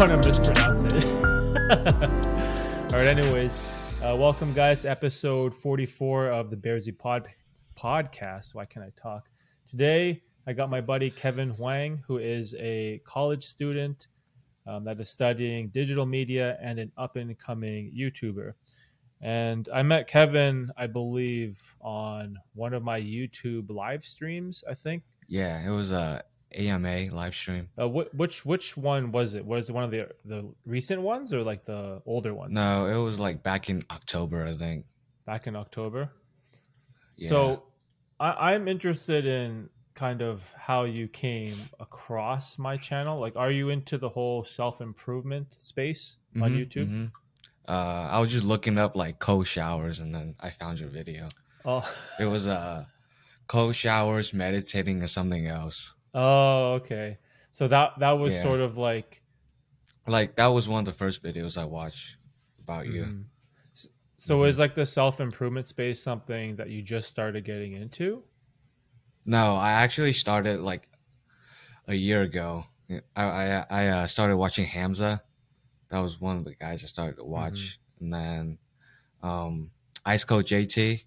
want to mispronounce it. All right. Anyways, uh, welcome guys episode 44 of the Bearsy Pod podcast. Why can't I talk? Today, I got my buddy Kevin Huang, who is a college student um, that is studying digital media and an up and coming YouTuber. And I met Kevin, I believe, on one of my YouTube live streams. I think. Yeah, it was a AMA live stream. Uh, wh- which which one was it? Was it one of the the recent ones or like the older ones? No, it was like back in October, I think. Back in October. Yeah. So, I, I'm interested in kind of how you came across my channel. Like, are you into the whole self improvement space on Mhm, YouTube? mhm. Uh, I was just looking up like cold showers, and then I found your video. Oh, It was uh, cold showers, meditating, or something else. Oh, okay. So that that was Yeah. sort of like Like that was one of the first videos I watched about you. Mhm. S- So Mhm. is like the self improvement space something that you just started getting into? No, I actually started like a year ago. I I, I uh, started watching Hamza. That was one of the guys I started to watch, and then um, Ice Cold JT.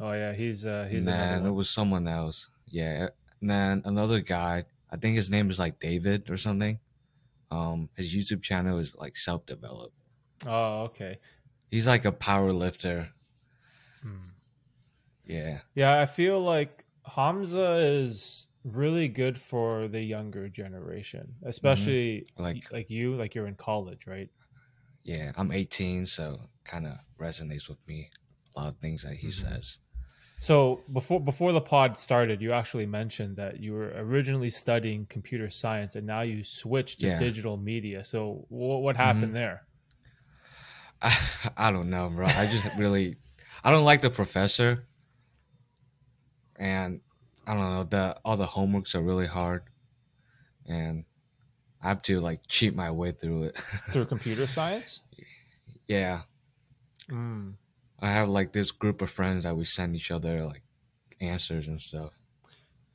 Oh yeah, he's uh he's and then it was someone else. Yeah, and then another guy. I think his name is like David or something. Um, his YouTube channel is like self developed. Oh okay. He's like a power lifter. Hmm. Yeah, Yeah, I feel like Hamza is really good for the younger generation, especially Like- like like you, like you're in college, right? yeah. I'm 18, so kind of resonates with me. A lot of things that he Mhm. says. So before before the pod started, you actually mentioned that you were originally studying computer science and now you switched to Yeah. digital media. So wh- what happened Mhm. there? I, I don't know, bro. I just really, I don't like the professor, and I don't know the all the homeworks are really hard, and I have to like cheat my way through it. Through computer science? yeah, Mm. I have like this group of friends that we send each other like answers and stuff.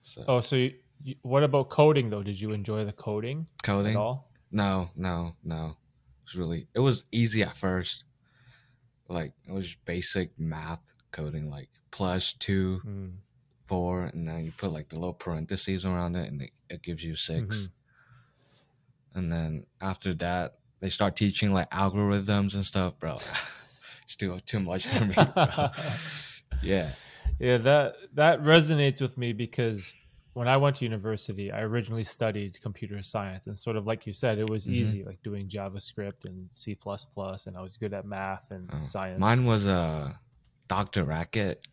So Oh, so you, you, what about coding though? Did you enjoy the coding coding? at all? No, no, no. It's really it was easy at first. Like it was basic math coding, like plus two, Mm. four, and then you put like the little parentheses around it, and it, it gives you 6 Mhm. And then after that, they start teaching like algorithms and stuff, bro. it's too too much for me. Yeah, Yeah, that that resonates with me because when I went to university, I originally studied computer science, and sort of like you said, it was Mhm. easy, like doing JavaScript and C and I was good at math and Oh, science. mine was a uh, Doctor Racket.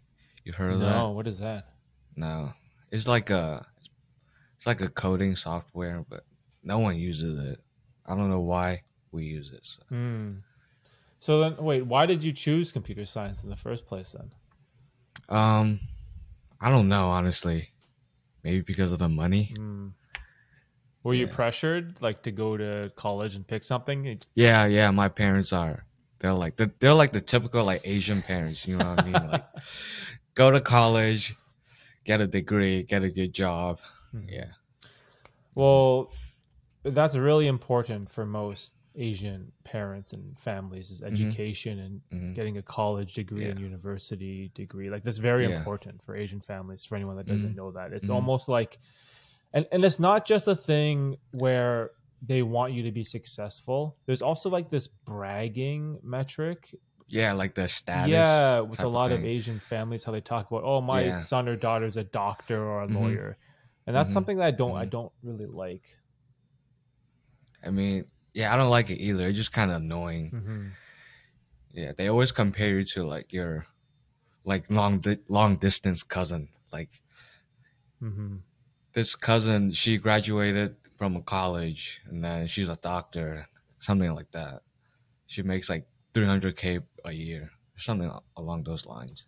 You heard of no, that? No, what is that? No, it's like a it's like a coding software, but no one uses it. I don't know why we use it. So. Hmm. So then, wait, why did you choose computer science in the first place? Then, Um, I don't know honestly. Maybe because of the money. Hmm. were you pressured like to go to college and pick something? Yeah, yeah. My parents are. They're like they're, they're like the typical like Asian parents. You know what I mean? Like, go to college, get a degree, get a good job. Hmm. Yeah. Well, that's really important for most Asian parents and families is education and Mhm. getting a college degree and university degree. Like that's very Yeah. important for Asian families. For anyone that doesn't Mhm. know that, it's Mhm. almost like, and and it's not just a thing where they want you to be successful. There's also like this bragging metric. Yeah, like the status. yeah, with a lot of thing. Asian families, how they talk about, oh, my Yeah. son or daughter's a doctor or a lawyer, and that's something that I don't I don't really like. I mean, yeah, I don't like it either. It's just kind of annoying. hmm Yeah, they always compare you to like your like long di- long distance cousin. Like hmm this cousin, she graduated from a college and then she's a doctor, something like that. She makes like 300k a year, something along those lines.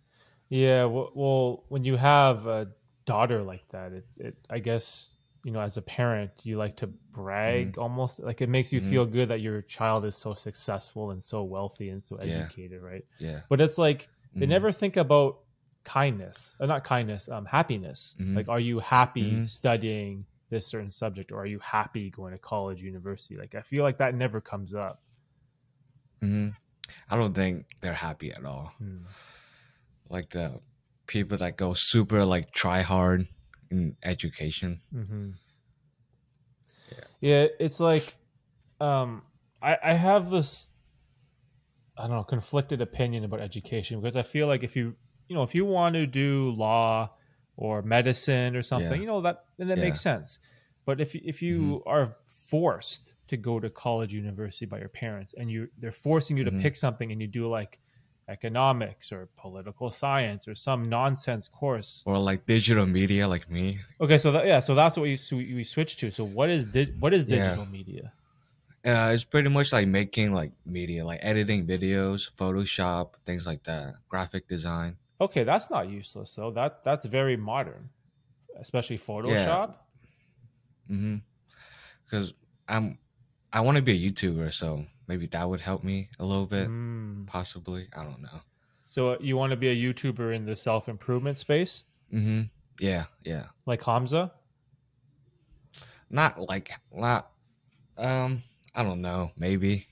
Yeah, well, well, when you have a daughter like that, it, it I guess you know as a parent you like to brag almost like it makes you Mhm. feel good that your child is so successful and so wealthy and so Yeah. educated, right? Yeah. But it's like they Mhm. never think about kindness, or not kindness, um, happiness. Mhm. Like, are you happy Mhm. studying this certain subject or are you happy going to college university like i feel like that never comes up hmm I don't think they're happy at all. Hmm. Like the people that go super like try hard in education. Mm-hmm. Yeah. Yeah, it's like um I, I have this I don't know, conflicted opinion about education because I feel like if you you know, if you want to do law or medicine or something, Yeah. you know, that then that Yeah. makes sense. But if if you are forced to go to college university by your parents and you they're forcing you to Mhm. pick something and you do like economics or political science or some nonsense course Or like digital media like me. Okay, so that, yeah, so that's what we we, switched to. So what is di- what is Yeah. digital media? Uh, it's pretty much like making like media, like editing videos, Photoshop, things like that, graphic design. Okay, that's not useless though. That that's very modern, especially Photoshop. Mm-hmm. Because I'm, I want to be a YouTuber, so maybe that would help me a little bit, Mm. possibly. I don't know. So you want to be a YouTuber in the self improvement space, Mm-hmm. Yeah, yeah. like Hamza? Not like not. Um, I don't know. Maybe.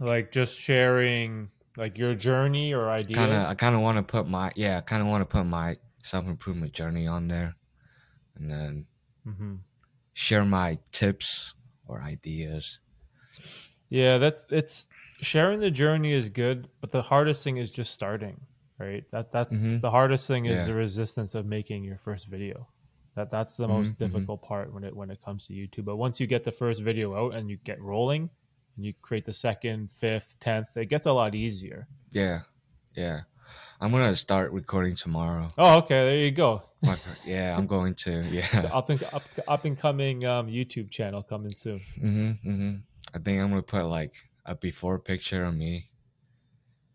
Like just sharing like your journey or ideas. Kind of. I kind of want to put my yeah. I Kind of want to put my self improvement journey on there, and then mm-hmm. share my tips or ideas. Yeah, that it's sharing the journey is good, but the hardest thing is just starting, right? That that's Mhm. the hardest thing is Yeah. the resistance of making your first video. That that's the Mhm, most mhm. difficult part when it when it comes to YouTube. But once you get the first video out and you get rolling, and you create the second, fifth, tenth, it gets a lot easier. Yeah, yeah. I'm gonna start recording tomorrow. Oh, okay, there you go. Yeah, I'm going to. So Yeah. up and up, up and coming um, YouTube channel coming soon. hmm hmm I think I'm gonna put like a before picture of me,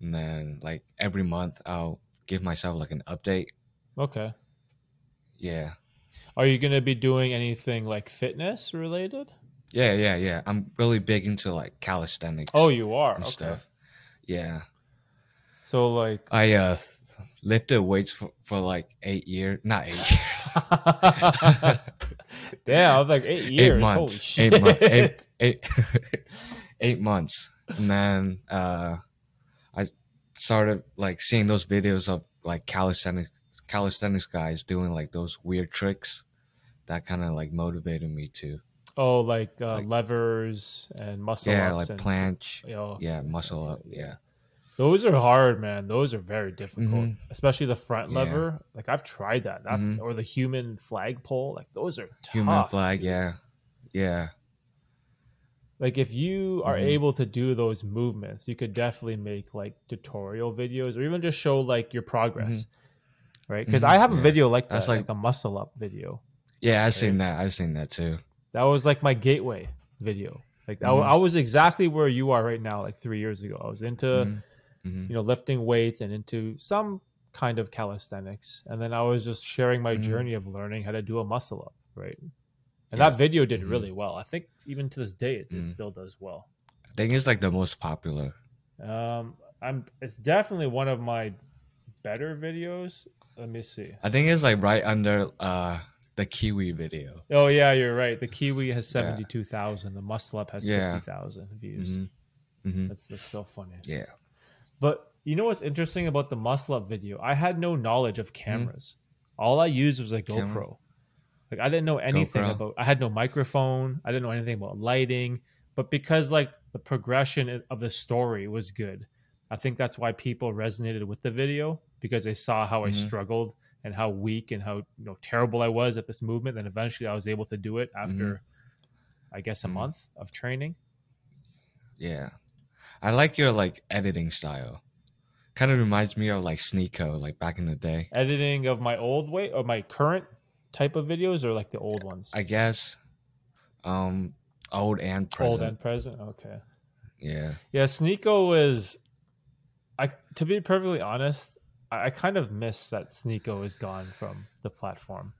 and then like every month I'll give myself like an update. Okay. Yeah, Are you gonna be doing anything like fitness related? yeah, yeah, yeah. I'm really big into like calisthenics. Oh, you are. Okay. stuff. Yeah, So like I uh lifted weights for, for like eight years, not eight years, Damn, I was like eight years. eight months, eight months, eight, eight, eight months, and then uh, I started like seeing those videos of like calisthenics calisthenics guys doing like those weird tricks. That kind of like motivated me to Oh, like, uh, Like- levers and muscle yeah, like and planche, yeah, muscle up, yeah, Those are hard, man. Those are very difficult, Mhm. especially the front Yeah. lever. Like I've tried that. That's Mhm. or the human flag pole. Like those are tough. human flag, yeah, yeah, Like if you are Mhm. able to do those movements, you could definitely make like tutorial videos or even just show like your progress. Right? Because Mhm. I have a Yeah. video like that, That's like, like- a muscle up video. yeah. I've seen that. I've seen that too. That was like my gateway video. Like I, Mhm. I was exactly where you are right now. Like three years ago, I was into Mhm. Mhm. you know lifting weights and into some kind of calisthenics, and then I was just sharing my Mhm. journey of learning how to do a muscle up. Right, and Yeah. that video did Mhm. really well. I think even to this day, it, it Mhm. still does well. I think it's like the most popular. Um, I'm. It's definitely one of my better videos. Let me see. I think it's like right under uh the Kiwi video. Oh yeah, you're right. The Kiwi has Yeah. seventy two thousand. The Muscle Up has Yeah. fifty thousand views. hmm hmm That's that's so funny. Yeah. But you know what's interesting about the muscle up video? I had no knowledge of cameras. All I used was a GoPro. Camera? Like I didn't know anything GoPro. about. I had no microphone. I didn't know anything about lighting. But because like the progression of the story was good, I think that's why people resonated with the video because they saw how I Mhm. struggled and how weak and how you know terrible I was at this movement. And eventually, I was able to do it after, I guess, a Mhm. month of training. Yeah. I like your like editing style. Kind of reminds me of like Sneako, like back in the day. Editing of my old way or my current type of videos or like the old ones. I guess. Um old and present. Old and present. Okay. yeah. Yeah, Sneako is. I to be perfectly honest, I, I kind of miss that Sneako is gone from the platform.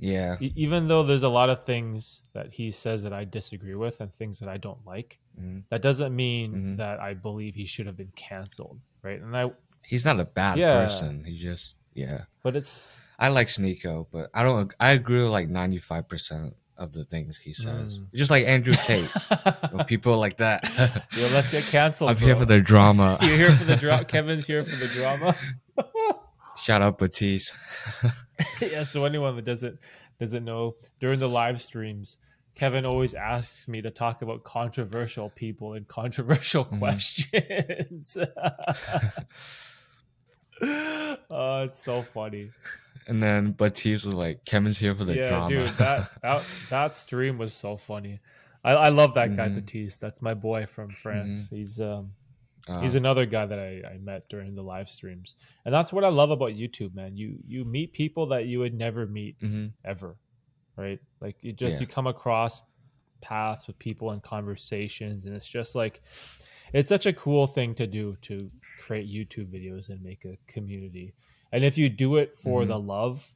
Yeah. E- even though there's a lot of things that he says that I disagree with and things that I don't like, Mhm. that doesn't mean Mhm. that I believe he should have been canceled, right? And I He's not a bad Yeah. person. He just Yeah, but it's I like Sneako, but I don't. I agree with like ninety five percent of the things he says. Mm. Just like Andrew Tate, people like that. Yo, let's get canceled. I'm here for the drama. You're here for the drama. Kevin's here for the drama. Shout out Batiste. yeah. So anyone that doesn't doesn't know, during the live streams, Kevin always asks me to talk about controversial people and controversial Mhm. questions. oh, it's so funny. And then Batiste was like, Kevin's here for the yeah, drama. dude, that, that that stream was so funny. I, I love that guy Mhm. Batiste. That's my boy from France. He's um Uh, he's another guy that I, I met during the live streams, and that's what I love about YouTube, man. You you meet people that you would never meet mhm. ever, right? Like you just Yeah. you come across paths with people and conversations, and it's just like it's such a cool thing to do to create YouTube videos and make a community. And if you do it for Mhm. the love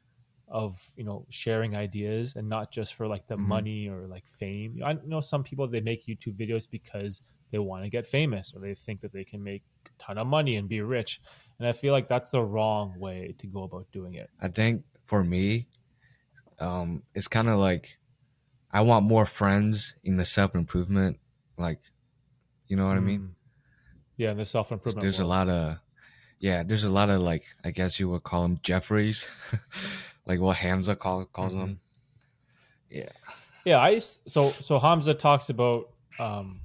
of you know sharing ideas and not just for like the Mhm. money or like fame, I know some people they make YouTube videos because they want to get famous or they think that they can make a ton of money and be rich. And I feel like that's the wrong way to go about doing it. I think for me, um, it's kind of like I want more friends in the self improvement. Like, you know what I mean? Mm. Yeah, the self improvement. There's a lot of, yeah, there's a lot of like, I guess you would call them Jeffries, like what Hamza call, calls Mhm. them. Yeah. Yeah, I so so Hamza talks about um,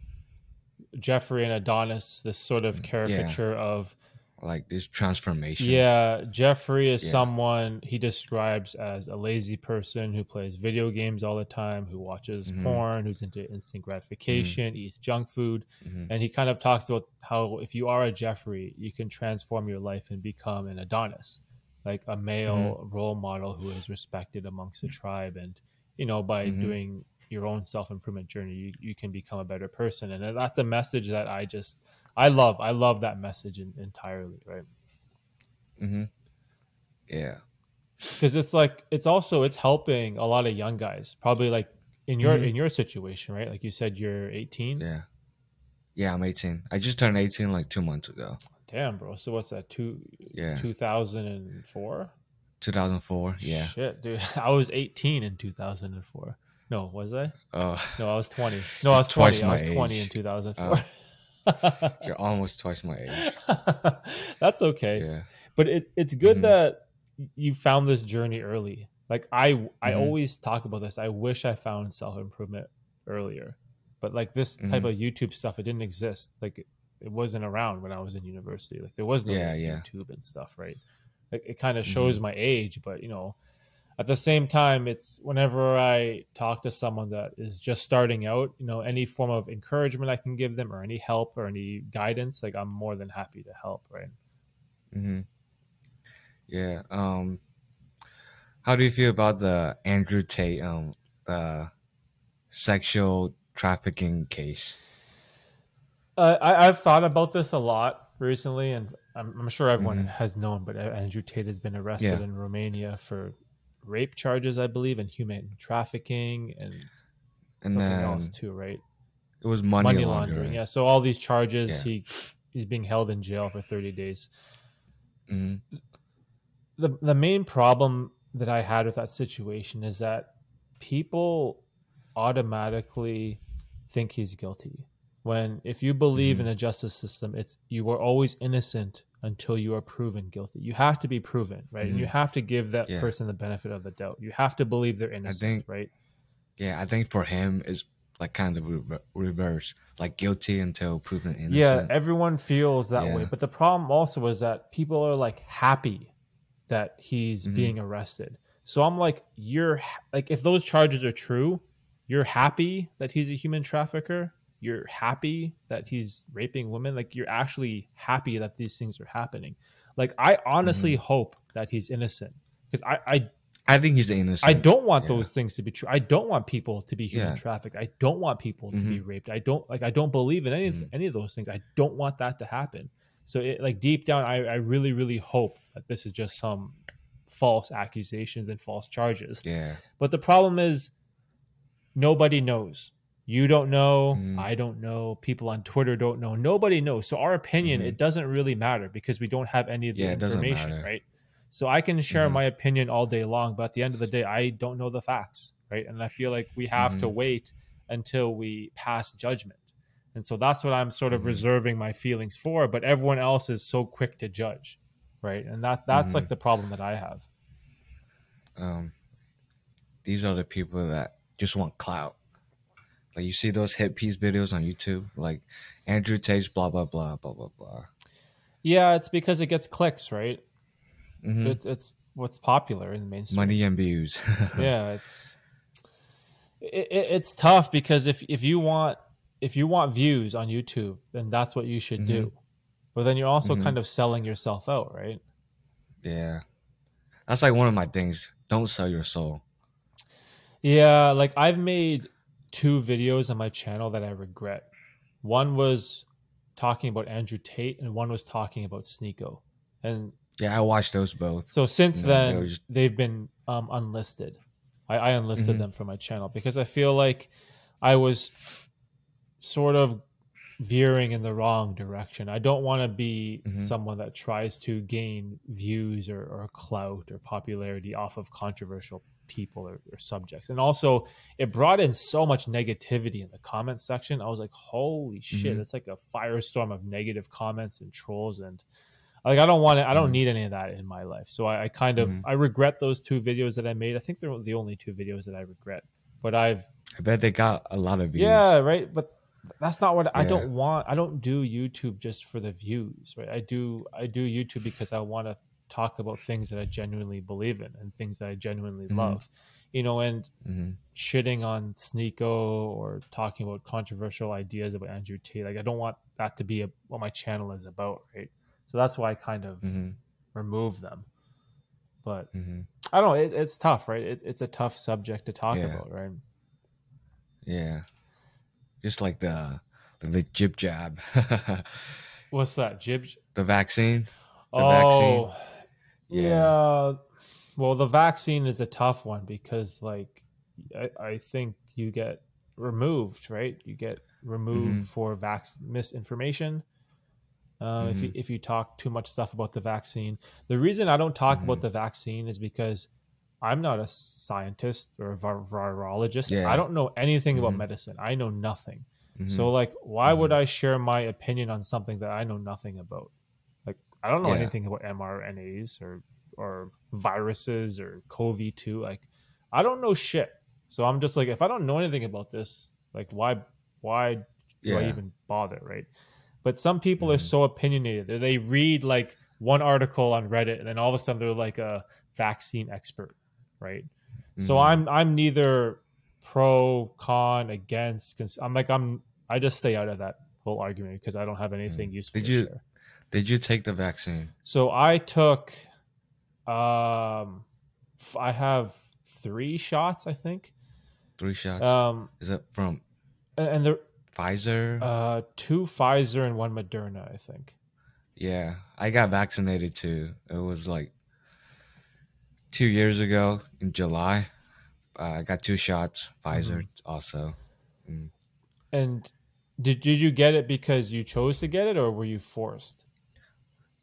Jeffrey and Adonis, this sort of caricature of Like this transformation. yeah, Jeffrey is Yeah. someone he describes as a lazy person who plays video games all the time, who watches Mhm. porn, who's into instant gratification, eats junk food, Mhm. and he kind of talks about how if you are a Jeffrey, you can transform your life and become an Adonis, like a male Mm-hmm. role model who is respected amongst the tribe, and you know by Mhm. doing your own self improvement journey, you, you can become a better person, and that's a message that I just I love. I love that message in, entirely, right? hmm Yeah. Because it's like it's also it's helping a lot of young guys, probably like in your Mhm. in your situation, right? Like you said, you're 18. Yeah. Yeah, I'm 18. I just turned 18 like two months ago. Damn, bro. So what's that? Two Yeah. 2004. 2004. Yeah. Shit, dude. I was 18 in 2004. No, was I? Oh, No, I was 20. No, I was Twice 20. I was my 20 age. in 2004. you're almost twice my age. That's okay. Yeah. But it, it's good Mhm. that you found this journey early. Like I I Mhm. always talk about this. I wish I found self-improvement earlier. But like this type Mhm. of YouTube stuff, it didn't exist. Like it, it wasn't around when I was in university. Like there was no Yeah, yeah. YouTube and stuff, right? Like it kind of shows Mhm. my age, but you know, at the same time, it's whenever I talk to someone that is just starting out, you know, any form of encouragement I can give them or any help or any guidance, like I'm more than happy to help, right? hmm Yeah. Um, how do you feel about the Andrew Tate um the sexual trafficking case? Uh, I, I've thought about this a lot recently, and I'm, I'm sure everyone Mhm. has known, but Andrew Tate has been arrested Yeah. in Romania for rape charges, I believe, and human trafficking and, And something else too, right? it was money, Money laundering. laundering. Yeah. So all these charges, Yeah. he he's being held in jail for 30 days. hmm the the main problem that I had with that situation is that people automatically think he's guilty. When if you believe Mhm. in the justice system, it's you are always innocent until you are proven guilty. You have to be proven, right? And you Mhm. have to give that Yeah. person the benefit of the doubt. You have to believe they're innocent, think- right? Yeah, I think for him is like kind of re- reverse, like guilty until proven innocent. Yeah, everyone feels that way. But the problem also is that people are like happy that he's Mhm. being arrested. So I'm like, you're like, if those charges are true, you're happy that he's a human trafficker. You're happy that he's raping women. Like, you're actually happy that these things are happening. Like, I honestly Mm-hmm. hope that he's innocent because I, I I think he's innocent. I don't want yeah. those things to be true. I don't want people to be human Yeah. trafficked. I don't want people to be Mhm. raped. I don't like. I don't believe in any Mhm. any of those things. I don't want that to happen. So, it, like deep down, I, I really, really hope that this is just some false accusations and false charges. Yeah. But the problem is, nobody knows. You don't know. Mm. I don't know. People on Twitter don't know. Nobody knows. So our opinion, Mhm. it doesn't really matter because we don't have any of the Yeah, information, right? So I can share Mhm. my opinion all day long, but at the end of the day, I don't know the facts, right? And I feel like we have to Mhm. wait until we pass judgment. And so that's what I'm sort of Mhm. reserving my feelings for, but everyone else is so quick to judge, right? And that that's like the problem that I have. Um, these are the people that just want clout. Like you see those hit piece videos on YouTube, like Andrew Tate's blah blah blah blah blah blah. Yeah, it's because it gets clicks, right? Mhm. It's it's what's popular in the mainstream. Money and views. yeah, it's it, it, it's tough because if if you want if you want views on YouTube, then that's what you should do. But then you're also Mhm. kind of selling yourself out, right? yeah, that's like one of my things. Don't sell your soul. Yeah, like I've made two videos on my channel that I regret. One was talking about Andrew Tate, and one was talking about Sneako. And Yeah, I watched those both. so since then, just- they've been um, unlisted. I, I unlisted Mhm. them from my channel because I feel like I was sort of veering in the wrong direction. I don't want to be Mhm. someone that tries to gain views or, or clout or popularity off of controversial people or, or subjects. And also, it brought in so much negativity in the comment section. I was like, holy shit, Mhm. it's like a firestorm of negative comments and trolls and like I don't want it, I don't Mhm. need any of that in my life. So I, I kind of Mhm. I regret those two videos that I made. I think they're the only two videos that I regret. But I've I bet they got a lot of views. yeah right. But that's not what I don't want. I don't do YouTube just for the views, right? I do I do YouTube because I want to talk about things that I genuinely believe in and things that I genuinely Mhm. love. You know, and hmm shitting on Sneako or talking about controversial ideas about Andrew Tate. Like I don't want that to be a, what my channel is about, right? So that's why I kind of hmm remove them. But hmm I don't know. It, it's tough, right? It, it's a tough subject to talk Yeah. about, right? Yeah, just like the the, the jib jab, What's that? Jib? the vaccine. The oh, vaccine. Yeah. Yeah. Well, the vaccine is a tough one because, like, I, I think you get removed, right? You get removed Mhm. for vac- misinformation. Uh, If you Mhm. if you talk too much stuff about the vaccine, the reason I don't talk about Mhm. the vaccine is because I'm not a scientist or a vir- virologist. Yeah. I don't know anything about Mhm. medicine. I know nothing. Mhm. So like, why would. I share my opinion on something that I know nothing about? I don't know Yeah. anything about mRNAs or or viruses or CoV two. Like, I don't know shit. So I'm just like, if I don't know anything about this, like, why why do I even bother, right? But some people are Mhm. so opinionated. They- They read like one article on Reddit, and then all of a sudden they're like a vaccine expert, right? So Mhm. I'm I'm neither pro, con, against. I'm like I'm I just stay out of that whole argument because I don't have anything useful Mm. Did to you- share. Did you take the vaccine? So I took, um, f- I have three shots, I think. Three shots. Um, Is it from and there Pfizer? uh two Pfizer and one Moderna, I think. yeah, I got vaccinated too. It was like two years ago in July. Uh, I got two shots. Pfizer Mm-hmm. also. Mm. And did did you get it because you chose to get it, or were you forced?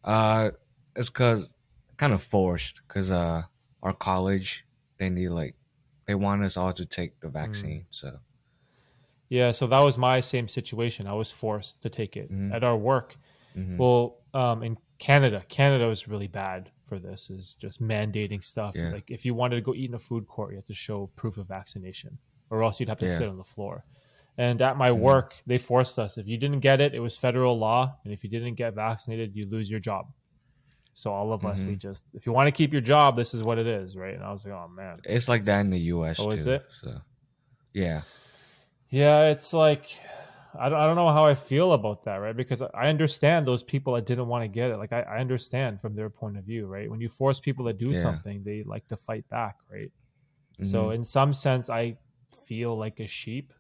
Uh, it's cause kind of forced because uh our college they need like they want us all to take the vaccine. So Yeah, so that was my same situation. I was forced to take it Mhm. at our work. mhm. Well, um, in Canada, Canada was really bad for this. Is just mandating stuff. Yeah. Like if you wanted to go eat in a food court, you have to show proof of vaccination, or else you'd have to Yeah. sit on the floor. And at my Mhm. work, they forced us. If you didn't get it, it was federal law, and if you didn't get vaccinated, you lose your job. So all of us, we Mhm. just, if you want to keep your job, this is what it is, right? And I was like, oh man, it's like that in the U.S. Oh, too. is it? So yeah, Yeah, it's like I don't, I don't know how I feel about that, right? Because I understand those people that didn't want to get it. Like I, I understand from their point of view, right? When you force people to do Yeah. something, they like to fight back, right? So Mhm. in some sense, I feel like a sheep,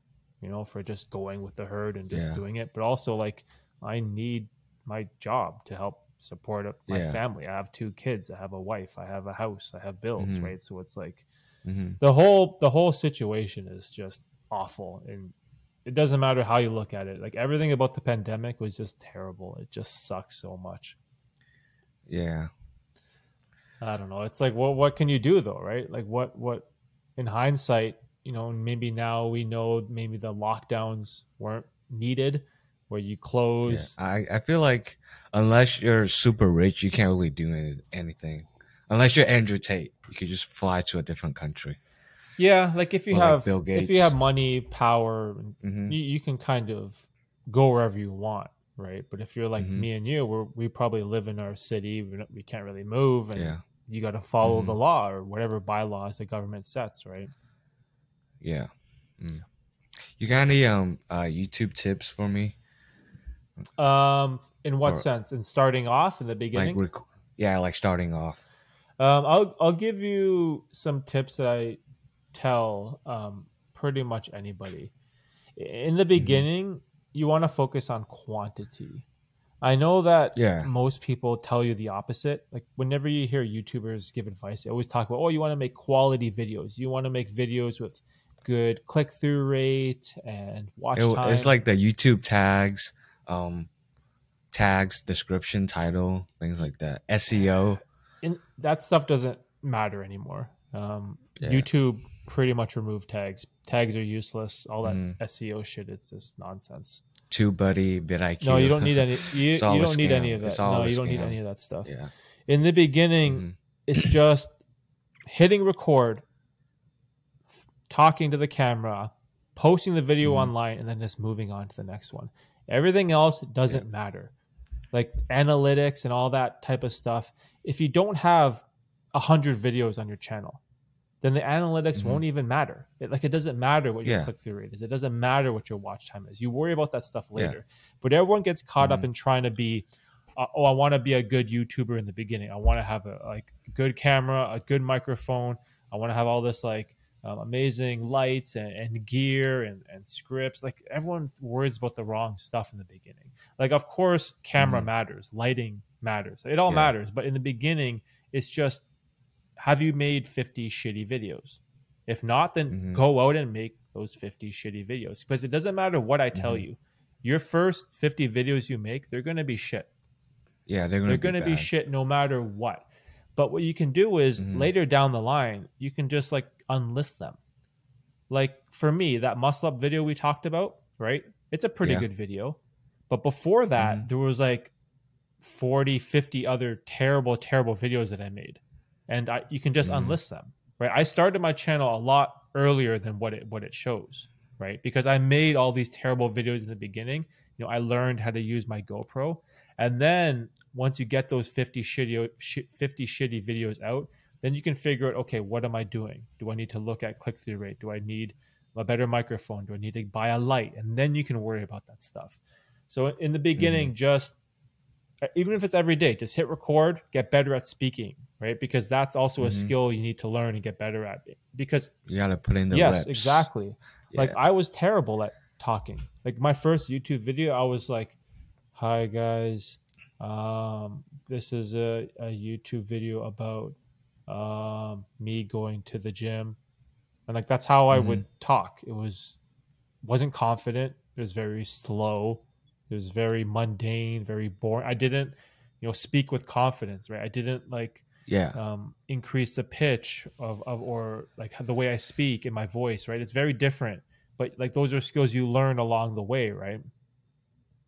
you know, for just going with the herd and just Yeah. doing it. But also, like I need my job to help support my Yeah. family. I have two kids. I have a wife. I have a house. I have bills, Mhm. right? So it's like Mhm. the whole the whole situation is just awful and it doesn't matter how you look at it like everything about the pandemic was just terrible it just sucks so much yeah. I don't know. It's like what what can you do though, right? Like what what in hindsight, you know, maybe now we know maybe the lockdowns weren't needed where you close. Yeah, I, I feel like unless you're super rich, you can't really do any, anything. Unless you're Andrew Tate, you could just fly to a different country. Yeah, like if you Or like have Bill if you have money, power, hmm you, you can kind of go wherever you want, right? But if you're like Mhm. me and you, we're, we probably live in our city. We, we can't really move, and Yeah, you got to follow the Mhm. law or whatever bylaws the government sets, right? Yeah. Mm. You got any um uh YouTube tips for me? Um, in what Or- sense? In starting off in the Like, beginning, rec- yeah, like starting off. um, I'll I'll give you some tips that I tell um, pretty much anybody. In Mm-hmm. the beginning, you want to focus on quantity. I know that Yeah. most people tell you the opposite. Like whenever you hear YouTubers give advice, they always talk about, oh, you want to make quality videos. You want to make videos with good click through rate and watch It- time. it's like the YouTube tags, um, tags, description, title, things like that. SEO. in, that stuff doesn't matter anymore. Um, Yeah. YouTube pretty much removed tags. Tags are useless. All that Mhm. SEO shit, it's just nonsense. TubeBuddy, VidIQ. No, you don't need any. You, you don't need any scam. of that. No, you don't need any of that stuff. yeah. In the beginning, Mhm. it's just hitting record, talking to the camera, posting the video Mhm. online, and then just moving on to the next one. Everything else doesn't matter. Like analytics and all that type of stuff. If you don't have a hundred videos on your channel, then the analytics Mhm. won't even matter. It, like it doesn't matter what your Yeah. click through rate is. It doesn't matter what your watch time is. You worry about that stuff Yeah. later. But everyone gets caught up Mhm. in trying to be uh, oh, I want to be a good YouTuber in the beginning. I want to have a like good camera, a good microphone. I want to have all this like um, amazing lights and, and gear and, and scripts. Like everyone worries about the wrong stuff in the beginning. Like of course, camera Mhm. matters, lighting matters. It all Yeah. matters. But in the beginning, it's just have you made 50 shitty videos? If not, then Mhm. go out and make those 50 shitty videos because it doesn't matter what I tell Mhm. you. Your first 50 videos you make, they're going to be shit. Yeah, they're They're be going to be bad. shit no matter what. But what you can do is Mhm. later down the line, you can just like unlist them. Like for me, that muscle up video we talked about, right? It's a pretty Yeah. good video. But before that, Mhm. there was like 40, 50 other terrible, terrible videos that I made. And I, you can just Mhm. unlist them, right? I started my channel a lot earlier than what it what it shows, right? Because I made all these terrible videos in the beginning. You know, I learned how to use my GoPro. And then once you get those 50 shitty, 50 shitty videos out, then you can figure out, okay, what am I doing? Do I need to look at click through rate? Do I need a better microphone? Do I need to buy a light? And then you can worry about that stuff. So in the beginning, just uh, even if it's every day, just hit record, get better at speaking, right? Because that's also a Mhm. skill you need to learn and get better at. Because You gotta put in the yes, reps. exactly. Yeah. Like I was terrible at talking. Like my first YouTube video, I was like, "Hi guys, um, this is a, a YouTube video about um, me going to the gym," and like that's how I would talk. It was wasn't confident. It was very slow. It was very mundane, very boring. I didn't, you know, speak with confidence. Right? I didn't like yeah, um, increase the pitch of, of or like the way I speak in my voice, right? It's very different, but like those are skills you learn along the way, right?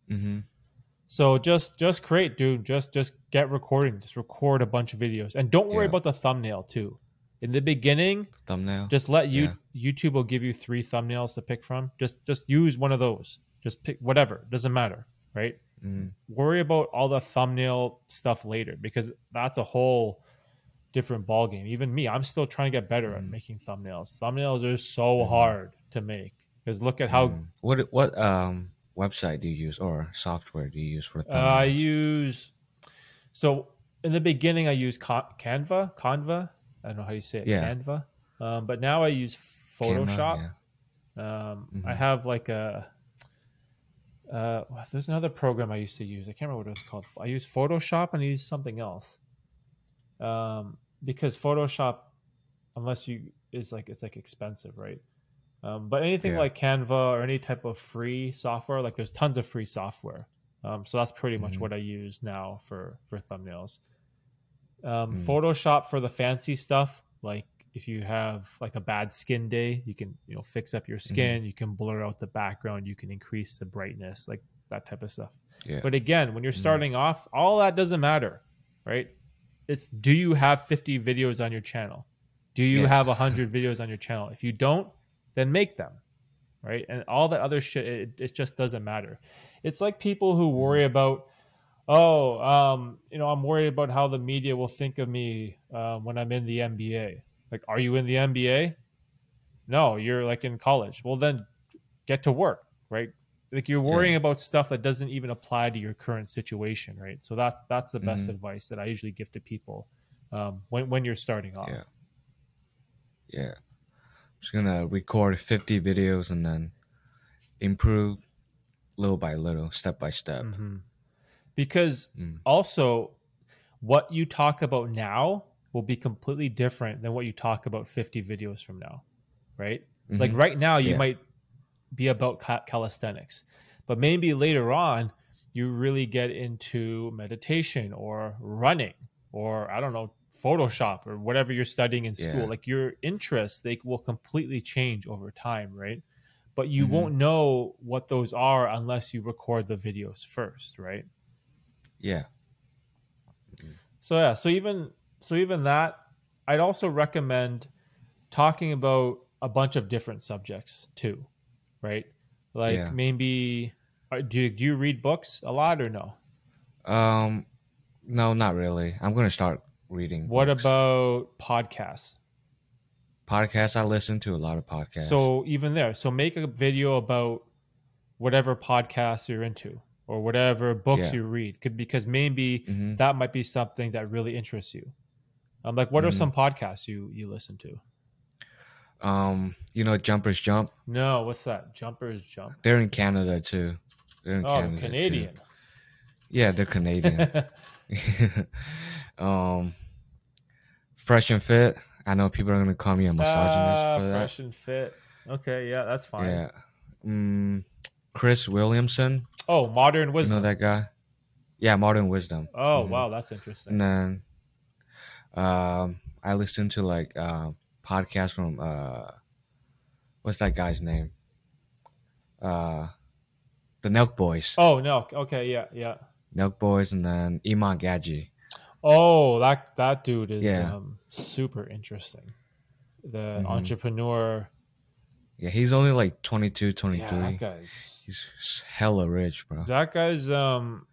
hmm So just just create, dude. Just just get recording. Just record a bunch of videos, and don't worry Yeah. about the thumbnail too. In the beginning, thumbnail. just let you Yeah. YouTube will give you three thumbnails to pick from. Just just use one of those. Just pick whatever. Doesn't matter, right? Mhm. worry about all the thumbnail stuff later because that's a whole different ball game. Even me, I'm still trying to get better at Mhm. making thumbnails. Thumbnails are so Mhm. hard to make because look at how Mm. what what um website do you use or software do you use for uh, I use. So in the beginning, I used Canva. Canva. I don't know how you say it. Yeah. Canva. Um, but now I use Canva, Photoshop. yeah. Um, I Mhm. have like a. Uh, there's another program I used to use. I can't remember what it was called. I use Photoshop and I use something else. Um, because Photoshop, unless you is like it's like expensive, right? Um, but anything Yeah. like Canva or any type of free software, like there's tons of free software. Um, so that's pretty much Mhm. what I use now for for thumbnails. Um, Mm. Photoshop for the fancy stuff, like if you have like a bad skin day, you can you know fix up your Mm-hmm. skin. You can blur out the background. You can increase the brightness, like that type of stuff. Yeah. But again, when you're Mhm. starting off, all that doesn't matter, right? It's do you have 50 videos on your channel? Do you Yeah. have 100 videos on your channel? If you don't, then make them, right? And all that other shit, it, it just doesn't matter. It's like people who worry about, oh, um, you know, I'm worried about how the media will think of me uh, when I'm in the NBA. Like, are you in the NBA? No, you're like in college. Well, then get to work, right? Like you're worrying about stuff that doesn't even apply to your current situation, right? So that's that's the best Mhm. advice that I usually give to people um, when when you're starting off. Yeah. Yeah. Just gonna record 50 videos and then improve little by little, step by step. Mhm. Because Mm. also, what you talk about now will be completely different than what you talk about 50 videos from now, right? Like Mhm. right now, you Yeah. might be about ca- calisthenics, but maybe later on, you really get into meditation or running or I don't know, Photoshop or whatever you're studying in school. Yeah. Like your interests, they will completely change over time, right? But you Mhm. won't know what those are unless you record the videos first, right? yeah. So yeah, so even so even that, I'd also recommend talking about a bunch of different subjects too, right? Like Yeah. maybe uh, do you, do you read books a lot or no? Um no, not really. I'm gonna start reading. What books. about podcasts? podcasts? I listen to a lot of podcasts. So even there, so make a video about whatever podcasts you're into or whatever books Yeah. you read, could because maybe Mhm. that might be something that really interests you. Um, like what are Mhm. some podcasts you you listen to? um, you know, Jumpers Jump. No, what's that? Jumpers jump. They're in Canada too. They're in Oh, Canada too. Yeah, they're Canadian. um, Fresh and Fit. I know people are gonna call me a misogynist Ah, for that. fresh and fit. Okay, yeah, that's fine. Yeah. Mm, Chris Williamson. Oh, modern Wisdom. You know that guy? Yeah, Modern Wisdom. oh, Mhm. wow, that's interesting. And then, um, I listen to like uh, podcasts from uh, what's that guy's name? Uh, the Nelk Boys. Oh no, okay, yeah, yeah. Nelk Boys, and then Iman Gadzhi. Oh, that that dude is Yeah. um, super interesting. The Mhm. entrepreneur. Yeah, he's only like 22, 23. Yeah, that guy's He's hella rich, bro. that guy's um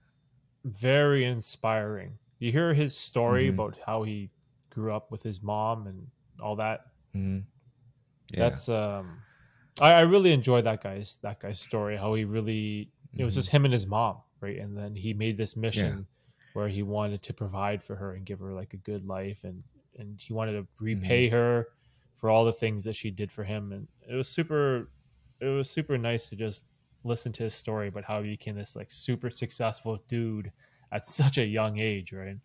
very inspiring. You hear his story Mhm. about how he grew up with his mom and all that. hmm Yeah. That's um, I, I really enjoy that guy's that guy's story. How he really it was Mhm. just him and his mom, right? And then he made this mission where he wanted to provide for her and give her like a good life, and and he wanted to repay her for all the things that she did for him, and it was super, it was super nice to just listen to his story about how he became this like super successful dude at such a young age, right?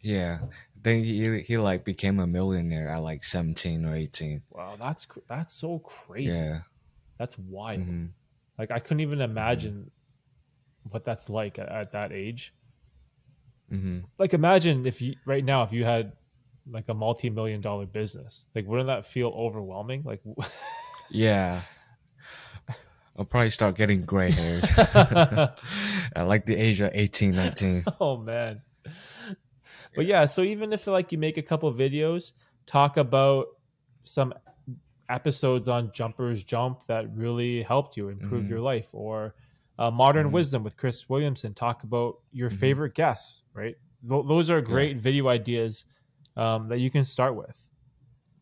Yeah. Then he he like became a millionaire at like 17 or 18. Wow, that's that's so crazy. Yeah. That's wild. hmm Like I couldn't even imagine what that's like at, at that age. hmm Like imagine if you right now if you had like a multi-million dollar business. Like wouldn't that feel overwhelming? Like Yeah. I'll probably start getting gray hairs at like the age of 18, 19. oh man. But yeah, so even if like you make a couple videos, talk about some episodes on Jumpers Jump that really helped you improve Mhm. your life, or uh, Modern Mhm. Wisdom with Chris Williamson, talk about your Mhm. favorite guests, right? Th- those are great video ideas um, that you can start with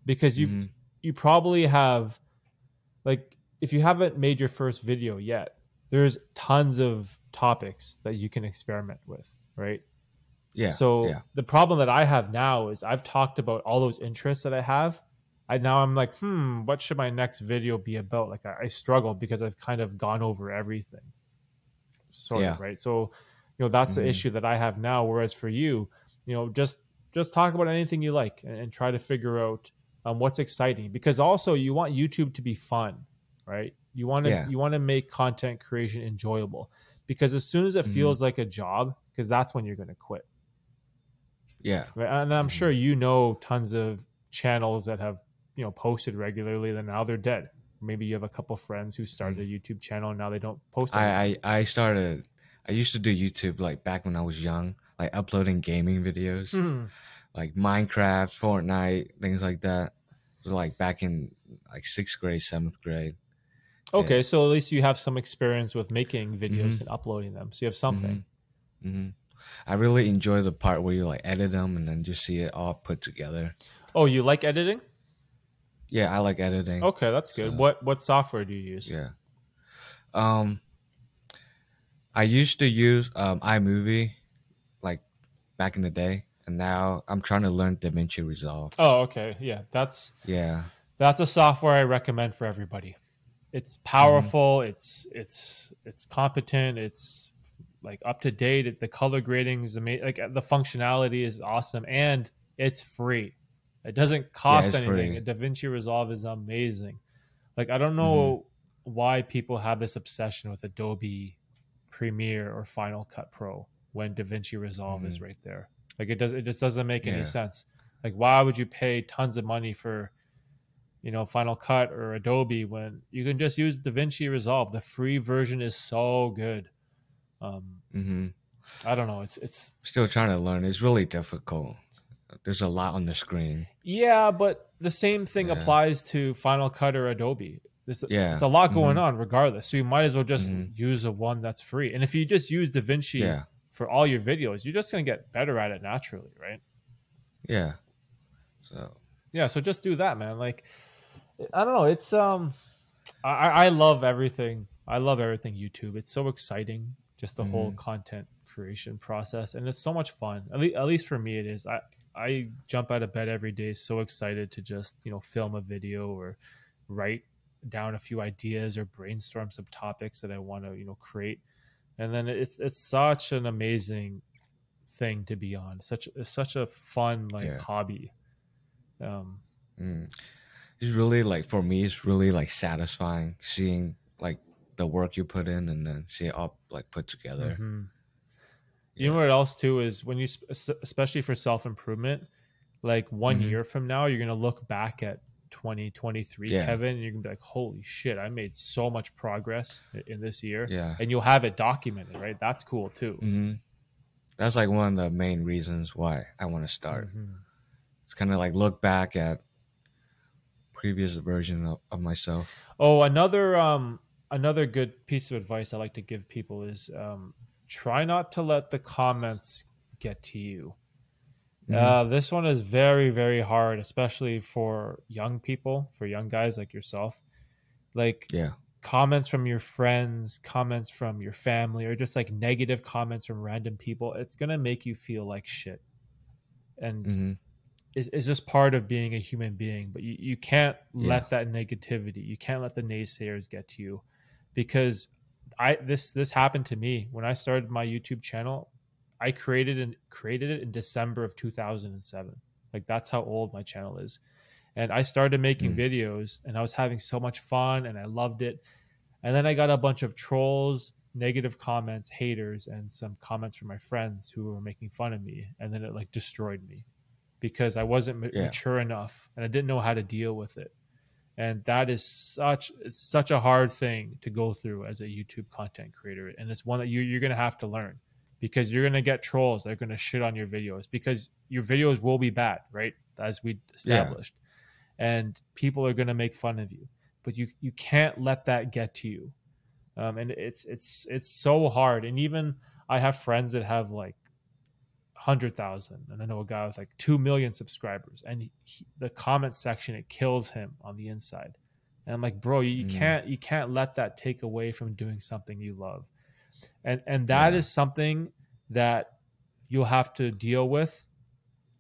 because you Mhm. you probably have like if you haven't made your first video yet there's tons of topics that you can experiment with right Yeah. so yeah. the problem that i have now is i've talked about all those interests that i have i now i'm like hmm what should my next video be about like i, I struggle because i've kind of gone over everything sort Yeah. of right so you know that's the Mhm. issue that i have now whereas for you you know just just talk about anything you like and, and try to figure out um, what's exciting because also you want youtube to be fun right you want to Yeah. you want to make content creation enjoyable because as soon as it Mhm. feels like a job because that's when you're going to quit Yeah. Right? And I'm Mhm. sure you know tons of channels that have you know posted regularly, then now they're dead. Maybe you have a couple friends who started a YouTube channel and now they don't post. I, I I started. I used to do YouTube like back when I was young, like uploading gaming videos, Mhm. like Minecraft, Fortnite, things like that. Like back in like sixth grade, seventh grade. Okay, so at least you have some experience with making videos Mhm. and uploading them. So you have something. hmm I really enjoy the part where you like edit them and then just see it all put together. Oh, you like editing? Yeah, I like editing. Okay, that's good. So- what what software do you use? Yeah. Um, I used to use um iMovie, like back in the day, and now I'm trying to learn DaVinci Resolve. Oh, okay. Yeah, that's Yeah. that's a software I recommend for everybody. It's powerful. It's it's it's competent. It's like up to date. The color grading is amazing. Like the functionality is awesome, and it's free. It doesn't cost it's anything. free. DaVinci Resolve is amazing. Like I don't know why people have this obsession with Adobe Premiere or Final Cut Pro when DaVinci Resolve is right there. Like it does. It just doesn't make any sense. Like why would you pay tons of money for you know Final Cut or Adobe when you can just use DaVinci Resolve. The free version is so good. Um, hmm I don't know. It's it's Still trying to learn. It's really difficult. There's a lot on the screen. yeah, but the same thing Yeah. applies to Final Cut or Adobe. There's, Yeah. there's a lot going Mhm. on regardless. So you might as well just Mhm. use a one that's free. And if you just use DaVinci Yeah. for all your videos, you're just gonna get better at it naturally, right? Yeah. So yeah so just do that man like i don't know it's um i i love everything i love everything youtube it's so exciting just the whole Mhm. content creation process and it's so much fun at least, at least for me it is i i jump out of bed every day so excited to just you know film a video or write down a few ideas or brainstorm some topics that i want to you know create and then it's it's such an amazing thing to be on such it's such a fun like Yeah. hobby um mm. it's really like for me, it's really like satisfying seeing like the work you put in and then see it all like put together. Mhm. You know what else too is when you, especially for self improvement, like one Mhm. year from now, you're gonna look back at 2023, Yeah. Kevin, and you're gonna be like, "Holy shit, I made so much progress in this year," Yeah. and you'll have it documented, right? That's cool too. hmm That's like one of the main reasons why I want to start. Mhm. It's kind of like look back at previous version of, of myself. Oh, another um another good piece of advice I like to give people is um try not to let the comments get to you. Mhm. Uh, this one is very, very hard, especially for young people, for young guys like yourself. Like yeah. comments from your friends, comments from your family, or just like negative comments from random people, it's gonna make you feel like shit. And hmm it's, it's just part of being a human being. But you, you can't Yeah. let that negativity, you can't let the naysayers get to you, because I this this happened to me when I started my YouTube channel. I created and created it in December of 2007. Like that's how old my channel is. And I started making Mm. videos and I was having so much fun and I loved it. And then I got a bunch of trolls, negative comments, haters, and some comments from my friends who were making fun of me. And then it like destroyed me because I wasn't Yeah. mature enough and I didn't know how to deal with it. And that is such it's such a hard thing to go through as a YouTube content creator. And it's one that you you're gonna have to learn because you're gonna get trolls that are gonna shit on your videos because your videos will be bad, right? As we established. And people are gonna make fun of you. But you you can't let that get to you. Um, and it's it's it's so hard. And even I have friends that have like hundred thousand, and I know a guy with like two million subscribers, and he, the comment section it kills him on the inside. And I'm like, bro, you, you Mm. can't you can't let that take away from doing something you love, and and that is Yeah. something that you'll have to deal with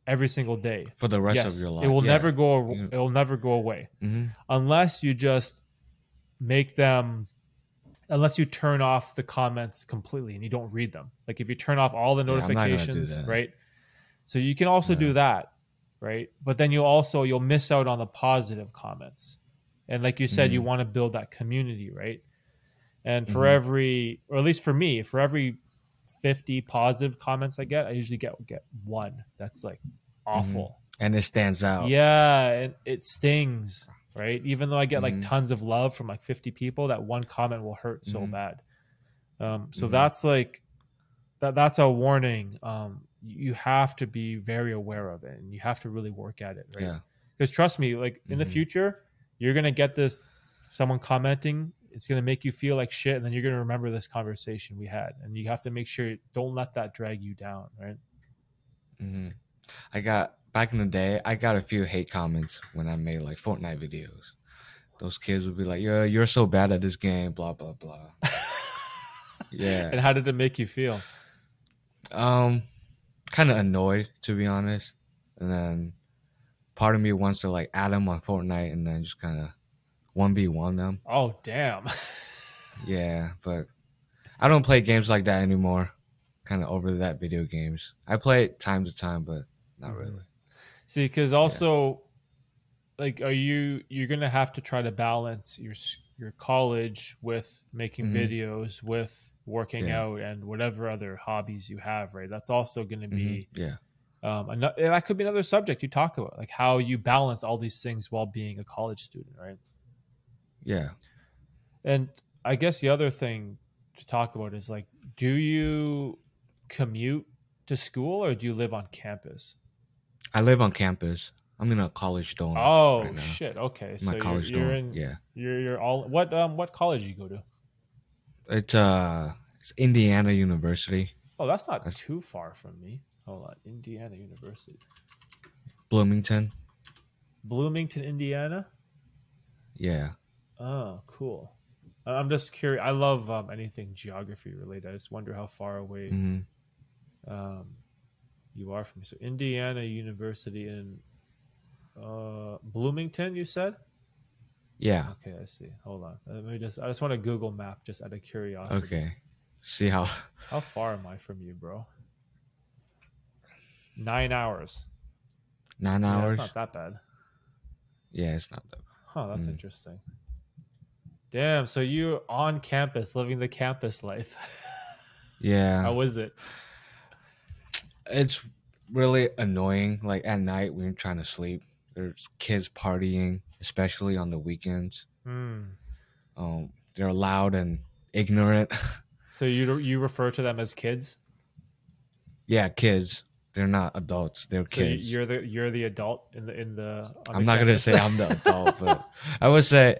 every single day. For the rest yes, of your life. it will Yeah. never go. It will never go away Mhm. unless you just make them unless you turn off the comments completely and you don't read them like if you turn off all the Yeah, I'm not gonna do notifications that. right so you can also do that right but then you also you'll miss out on the positive comments and like you said you Mhm. want to build that community right and for Mhm. every or at least for me for every 50 positive comments I get, I usually get get one that's like awful. and it stands out. Yeah, and it stings, right? Even though I get like Mhm. tons of love from like 50 people, that one comment will hurt so Mhm. bad. Um, so Mhm. that's like that that's a warning. Um, you have to be very aware of it and you have to really work at it, right? Yeah. Because trust me, like in the Mhm. future, you're gonna get this someone commenting, it's gonna make you feel like shit, and then you're gonna remember this conversation we had. And you have to make sure don't let that drag you down, right? I got back in the day. I got a few hate comments when I made like Fortnite videos. Those kids would be like, "Yo, you're so bad at this game." Blah blah blah. Yeah. and how did it make you feel? Um, kind of annoyed to be honest. And then part of me wants to like add them on Fortnite and then just kind of one v one them. Oh damn. Yeah, but I don't play games like that anymore. Kind of over that video games. I play it time to time, but not Mhm. really. See, because also, like, are you you're gonna have to try to balance your your college with making Mhm. videos, with working Yeah. out, and whatever other hobbies you have, right? That's also gonna be Mhm. Yeah. um, ano- that could be another subject you talk about, like how you balance all these things while being a college student, right? Yeah. And I guess the other thing to talk about is like, do you commute to school or do you live on campus? I live on campus. I'm in a college dorm. Oh right shit! Okay, My so you're, college you're dorm. in Yeah. you're you're all what um what college you go to? It's uh it's Indiana University, Oh, that's not That's- too far from me. Hold on, Indiana University, Bloomington. Bloomington, Indiana. Yeah. Oh, cool. I'm just curious. I love um, anything geography related. I just wonder how far away hmm um, you are from. So, Indiana University in uh, Bloomington. You said. Yeah. Okay, I see. Hold on. Let me just. I just want to Google map just out of curiosity. Okay. See how How far am I from you, bro? Nine hours. nine Yeah, hours? it's not that bad. yeah, it's not that. Bad. Huh, that's Mm. interesting. Damn, so you on campus living the campus life. Yeah. How was it? It's really annoying. Like at night when you're trying to sleep, there's kids partying, especially on the weekends. Hmm. Um, they're loud and ignorant. So you you refer to them as kids? yeah, kids. They're not adults. They're So kids. you're the you're the adult in the in the. I'm not gonna say I'm the adult, but I would say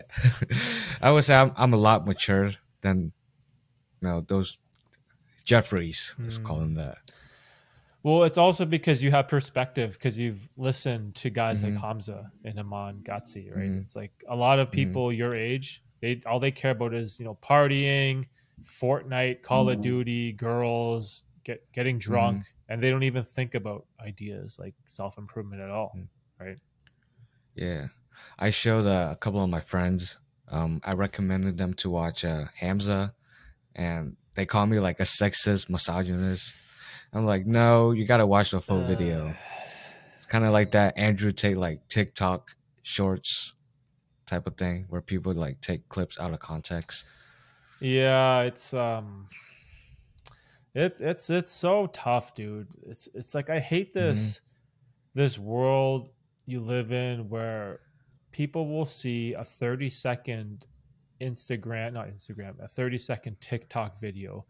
I would say I'm I'm a lot mature than you know those Jeffries. Let's call Hmm. them that. Well, it's also because you have perspective because you've listened to guys like Mhm. Hamza and Iman Gadzhi, right? Mhm. It's like a lot of Mhm. people your age, they all they care about is you know partying, Fortnite, Call of Duty, girls, get getting drunk, and they don't even think about ideas like self improvement at all. Mhm. Yeah, I showed uh, a couple of my friends. Um, I recommended them to watch uh, Hamza, and they call me like a sexist misogynist. I'm like, no, you got to watch the full video. Uh, It's kind of like that Andrew Tate like TikTok shorts type of thing where people like take clips out of context. Yeah, it's um it's it's it's so tough, dude. It's it's like I hate this this world you live in where people will see a 30 second Instagram, not Instagram, a 30 second TikTok video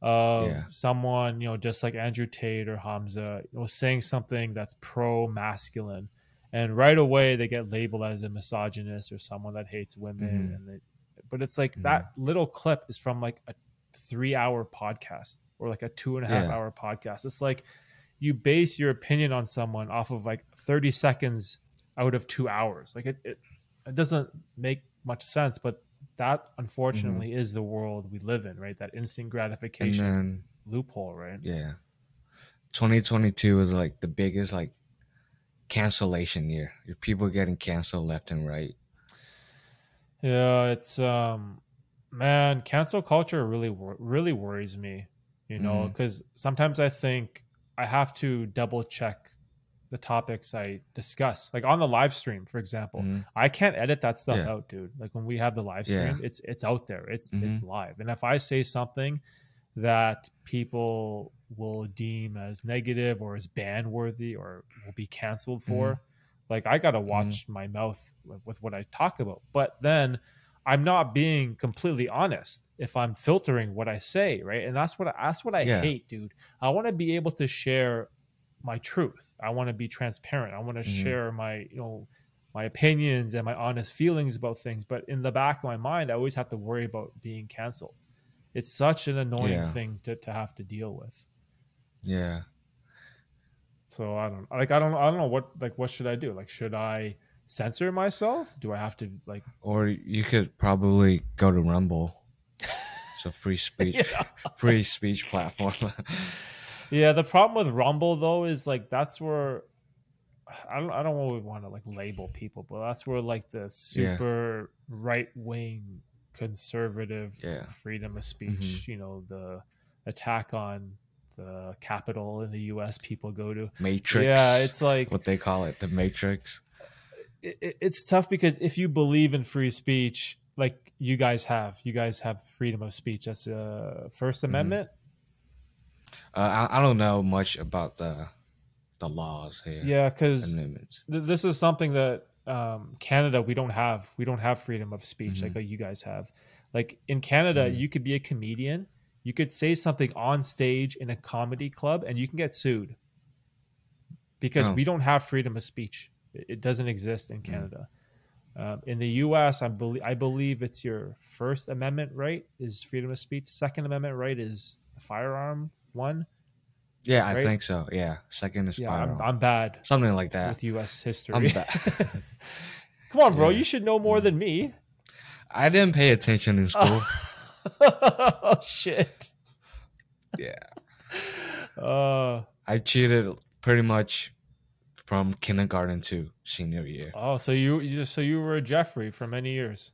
of Yeah. someone, you know, just like Andrew Tate or Hamza, you know, saying something that's pro masculine. And right away they get labeled as a misogynist or someone that hates women. Mhm. And they, but it's like Mhm. that little clip is from like a three hour podcast or like a two and a half Yeah. hour podcast. It's like you base your opinion on someone off of like 30 seconds out of two hours. Like it, it, it doesn't make much sense, but that unfortunately is the world we live in, right? That instant gratification then loophole, right? yeah, 2022 is like the biggest like cancellation year. Your people getting canceled left and right. Yeah, it's um, man, cancel culture really really worries me, you know, Mhm. because sometimes I think I have to double check the topics I discuss, like on the live stream, for example. Mhm. I can't edit that stuff Yeah. out, dude. Like when we have the live Yeah. stream, it's it's out there. It's it's Mhm. live. And if I say something that people will deem as negative or as ban worthy or will be canceled for. Mhm. Like I gotta watch my mouth with, with what I talk about. But then I'm not being completely honest if I'm filtering what I say, right? And that's what I, that's what I Yeah. hate, dude. I want to be able to share my truth. I want to be transparent. I want to Mhm. share my, you know, my opinions and my honest feelings about things. But in the back of my mind, I always have to worry about being canceled. It's such an annoying Yeah. thing to, to have to deal with. Yeah. So I don't like I don't I don't know what like what should I do? Like should I censor myself? Do I have to like Or you could probably go to Rumble. It's a free speech Yeah. free speech platform. Yeah, the problem with Rumble though is like that's where I don't I don't really want to like label people, but that's where like the super right wing conservative Yeah. freedom of mm-hmm. speech, you know, the attack on the Capitol in the US people go to. Matrix. Yeah, it's like what they call it, the Matrix. it, it- it's tough because if you believe in free speech, like you guys have, you guys have freedom of speech. That's uh, a 1st mm-hmm. Amendment. Uh, I, I don't know much about the the laws here. Yeah, because th- this is something that um, Canada we don't have. We don't have freedom of speech like Mhm. what you guys have. Like in Canada, Mhm. you could be a comedian, you could say something on stage in a comedy club, and you can get sued because Oh. we don't have freedom of speech. It, it doesn't exist in Mm. Canada. Um, in the U.S., I believe I believe it's your First Amendment right is freedom of speech. Second Amendment right is the firearm one. Yeah, I think so. Yeah, second is Yeah, I'm. I'm bad something like that. with U.S. history. I'm bad. Come on, bro. Yeah. You should know more than me. I didn't pay attention in school. oh shit. yeah, Uh, I cheated pretty much from kindergarten to senior year. oh, so you, you so you were a Jeffrey for many years,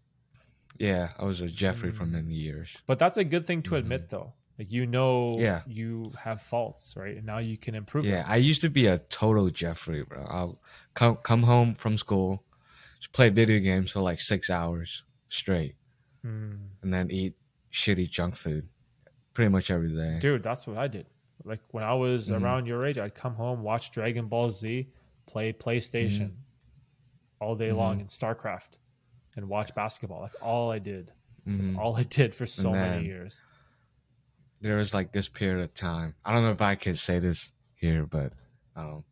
Yeah, I was a Jeffrey for Mm. many years. but that's a good thing to admit, though. Like you know, Mm-hmm. Yeah. you have faults, right? And now you can improve. Yeah, them. I used to be a total Jeffrey, bro. I'll come come home from school, just play video games for like six hours straight, Hmm. and then eat shitty junk food pretty much every day. dude. That's what I did. Like when I was Mhm. around your age, I'd come home, watch Dragon Ball Z, play PlayStation Mm-hmm. all day long, and StarCraft, and watch basketball. That's all I did. That's all I did for so And many then- years. There was like this period of time. I don't know if I can say this here, but um,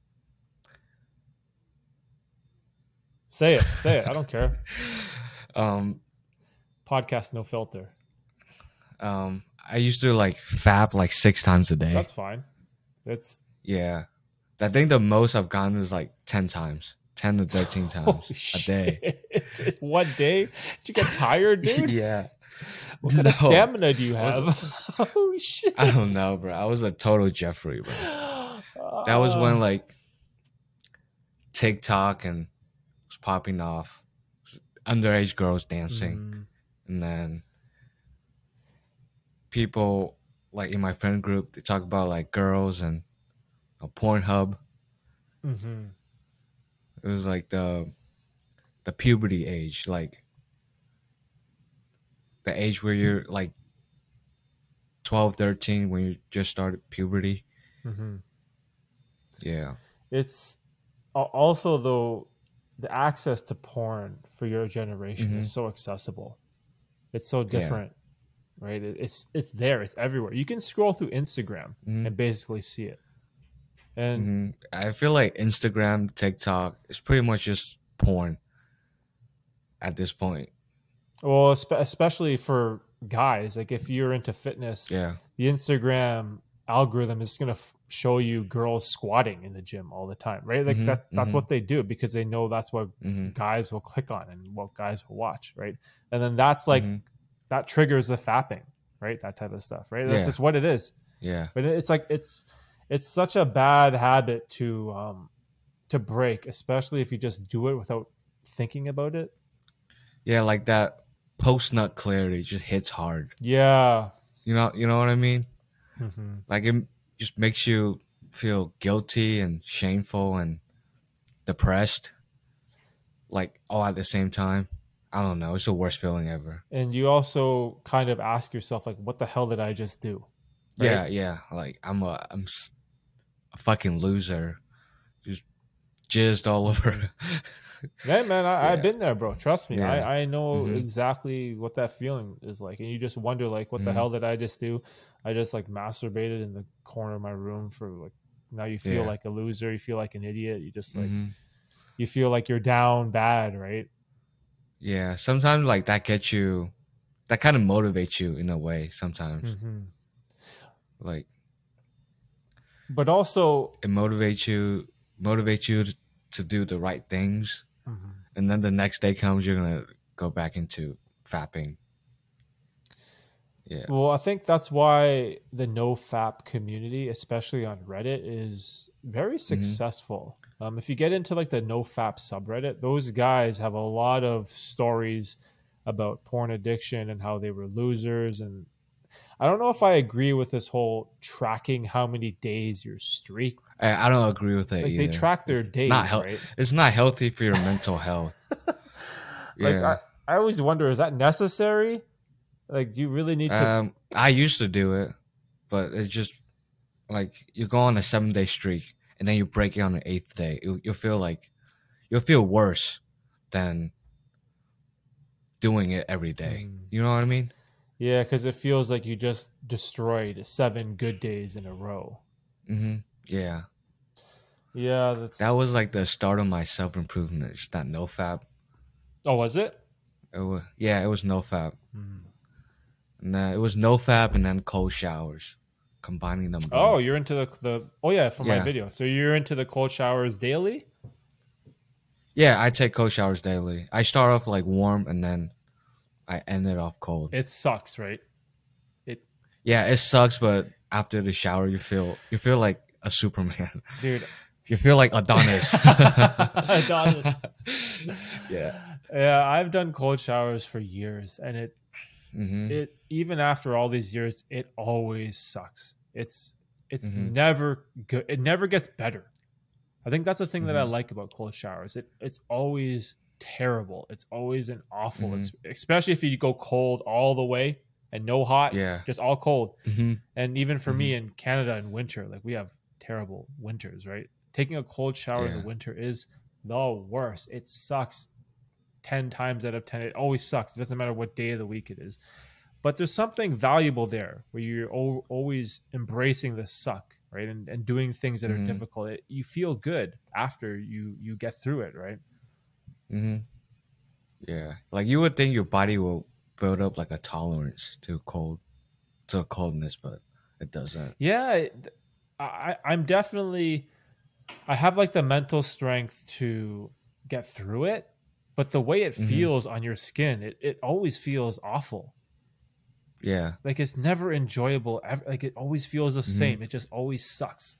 Say it, say it. I don't care. um, Podcast no filter. um, I used to like fap like six times a day. That's fine. That's yeah, I think the most I've gone is like ten times, ten to thirteen times a day. shit. One day? Did you get tired, dude? yeah. What kind of stamina do you have? Holy shit. I don't know, bro. I was a total Jeffrey, bro. That was when Uh, like TikTok and was popping off, underage girls dancing, mm, and then people like in my friend group they talk about like girls and a Pornhub. mhm. It was like the the puberty age, like the age where you're like 12, 13 when you just started puberty. Mhm. Yeah. It's also though the access to porn for your generation is so accessible. It's so Mm-hmm. Yeah. different, right? It's it's there. It's everywhere. You can scroll through Instagram Mhm. and basically see it. And Mhm. I feel like Instagram, TikTok is pretty much just porn at this point. Well, especially for guys, like if you're into fitness, Yeah. the Instagram algorithm is going to f- show you girls squatting in the gym all the time, right? Like Mhm, that's that's mhm. what they do because they know that's what hmm guys will click on and what guys will watch, right? And then that's like Mhm. that triggers the fapping, right? That type of stuff, right? That's Yeah. just what it is. Yeah. But it's like it's it's such a bad habit to um to break, especially if you just do it without thinking about it. Yeah, like that post nut clarity just hits hard. Yeah. You know, you know what I mean? hmm Like it just makes you feel guilty and shameful and depressed. Like all at the same time. I don't know. It's the worst feeling ever. And you also kind of ask yourself like what the hell did I just do? Right? Yeah, yeah. Like I'm a I'm a fucking loser. Just jizzed all over. Yeah, man, I, I've Yeah. been there, bro. Trust me, Yeah. I, I know Mhm. exactly what that feeling is like, and you just wonder, like, what the Mhm. hell did I just do? I just like masturbated in the corner of my room for like. Now you feel Yeah. like a loser. You feel like an idiot. You just like Mhm. you feel like you're down bad, right? Yeah, sometimes like that gets you, that kind of motivates you in a way. Sometimes hmm like But also, it motivates you, motivates you to, do the right things, Mhm. and then the next day comes, you're gonna go back into fapping. Yeah. well, I think that's why the no fap community, especially on Reddit, is very successful. Um, if you get into like the no fap subreddit, those guys have a lot of stories about porn addiction and how they were losers. And I don't know if I agree with this whole tracking how many days your streak. I, I don't agree with it. Like they track their days, not hel- right? It's not healthy for your mental health. Like Yeah. I, I always wonder, is that necessary? Like, do you really need to? Um, I used to do it, but it's just like you go on a seven day streak and then you break it on the eighth day. You, you'll feel like you'll feel worse than doing it every day. Mm. You know what I mean? Yeah, because it feels like you just destroyed seven good days in a row. hmm Yeah, Yeah, that's. that was like the start of my self improvement. Just that no fap. oh, was it? It was, yeah, it was no fap. Mm. And, uh, it was no fap and then cold showers, combining them. Oh, you're into the the. Oh yeah, from my video. So you're into the cold showers daily. yeah, I take cold showers daily. I start off like warm and then I end it off cold. It sucks, right? It. Yeah, it sucks, but after the shower, you feel you feel like a Superman. Dude, You feel like Adonis. Adonis. yeah. Yeah, I've done cold showers for years, and it hmm it even after all these years, it always sucks. It's it's Mhm. never good. It never gets better. I think that's the thing that I Mhm. like about cold showers. It it's always terrible. It's always an awful. Mhm. It's especially if you go cold all the way and no hot, Yeah. just all cold. hmm And even for me in Canada in winter, like we have terrible winters, right? Taking a cold shower in the winter is the worst. It sucks 10 times out of 10. It always sucks. It doesn't matter what day of the week it is. But there's something valuable there where you're al- always embracing the suck, right? And, and doing things that Mhm. are difficult. It, you feel good after you you get through it, right? Mm-hmm. Yeah. Like you would think your body will build up like a tolerance to cold, to coldness, but it doesn't. Yeah, I, I'm definitely. I have like the mental strength to get through it, but the way it Mhm. feels on your skin, it, it always feels awful. Yeah. Like it's never enjoyable. ev- Like it always feels the Mhm. same. It just always sucks.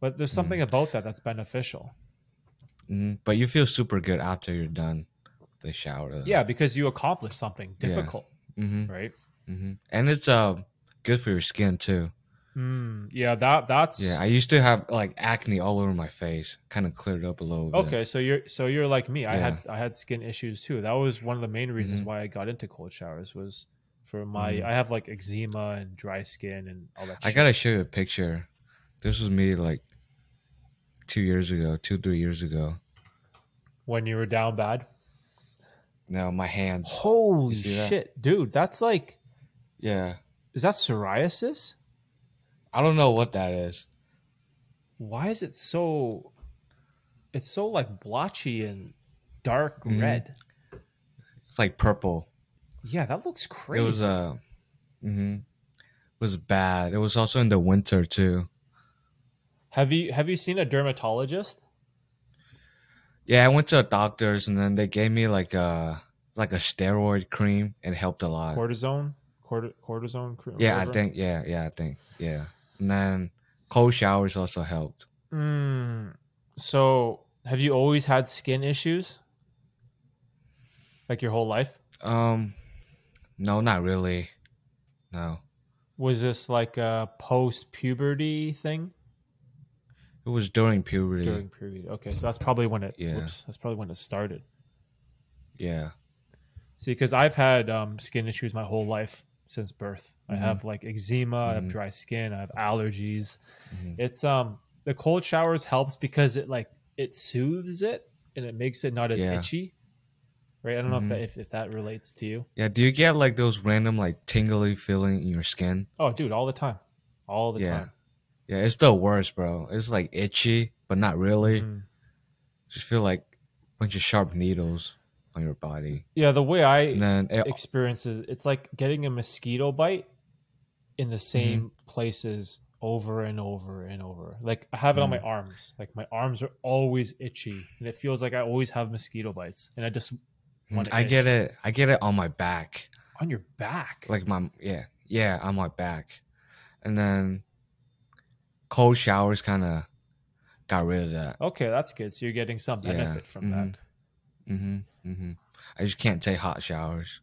But there's something about that that's beneficial. hmm But you feel super good after you're done the shower. Yeah, because you accomplish something Yeah. difficult, hmm right? hmm And it's uh good for your skin too. Mm, yeah, that that's Yeah, I used to have like acne all over my face. Kind of cleared up a little bit. Okay, so you're so you're like me. I Yeah. had I had skin issues too. That was one of the main reasons Mhm. why I got into cold showers was for my Mhm. I have like eczema and dry skin and all that. I shit. gotta show you a picture. This was me like two years ago, two three years ago. when you were down bad. Now my hands. Holy see that? shit, dude! That's like Yeah, is that psoriasis? I don't know what that is. Why is it so? It's so like blotchy and dark Mhm. red. It's like purple. Yeah, that looks crazy. It was a. uh, hmm it was bad. It was also in the winter too. have you have you seen a dermatologist? Yeah, I went to a doctor's and then they gave me like a like a steroid cream. It helped a lot. Cortisone, Cort- cortisone cream. Yeah, I think. Yeah, yeah, I think. Yeah, and then cold showers also helped. Mm, so, have you always had skin issues? Like your whole life? Um, no, not really. No, Was this like a post puberty thing? it was during puberty. During puberty. Okay, so that's probably when it. Yeah. Whoops, that's probably when it started. Yeah. See, because I've had um, skin issues my whole life since birth. Mhm. I have like eczema, I have Mhm. dry skin, I have allergies. Mhm. It's um the cold showers helps because it like it soothes it and it makes it not as Yeah. itchy. Right? I don't know if, Mhm. that, if if that relates to you. Yeah. Do you get like those random like tingly feeling in your skin? Oh, dude, all the time. All the Yeah. time. Yeah, it's the worst, bro. It's like itchy, but not really. Mhm. Just feel like a bunch of sharp needles on your body. Yeah, the way I And then it, experience is it's like getting a mosquito bite in the same Mm-hmm. places over and over and over. Like I have it on my Mm. arms. Like my arms are always itchy, and it feels like I always have mosquito bites, and I just wanna I get it. I get it on my back. on your back. Like my yeah, yeah, on my back. And then cold showers kind of got rid of that. okay, that's good. So you're getting some Yeah, benefit from that. Mhm. Mhm. Mhm. I just can't take hot showers.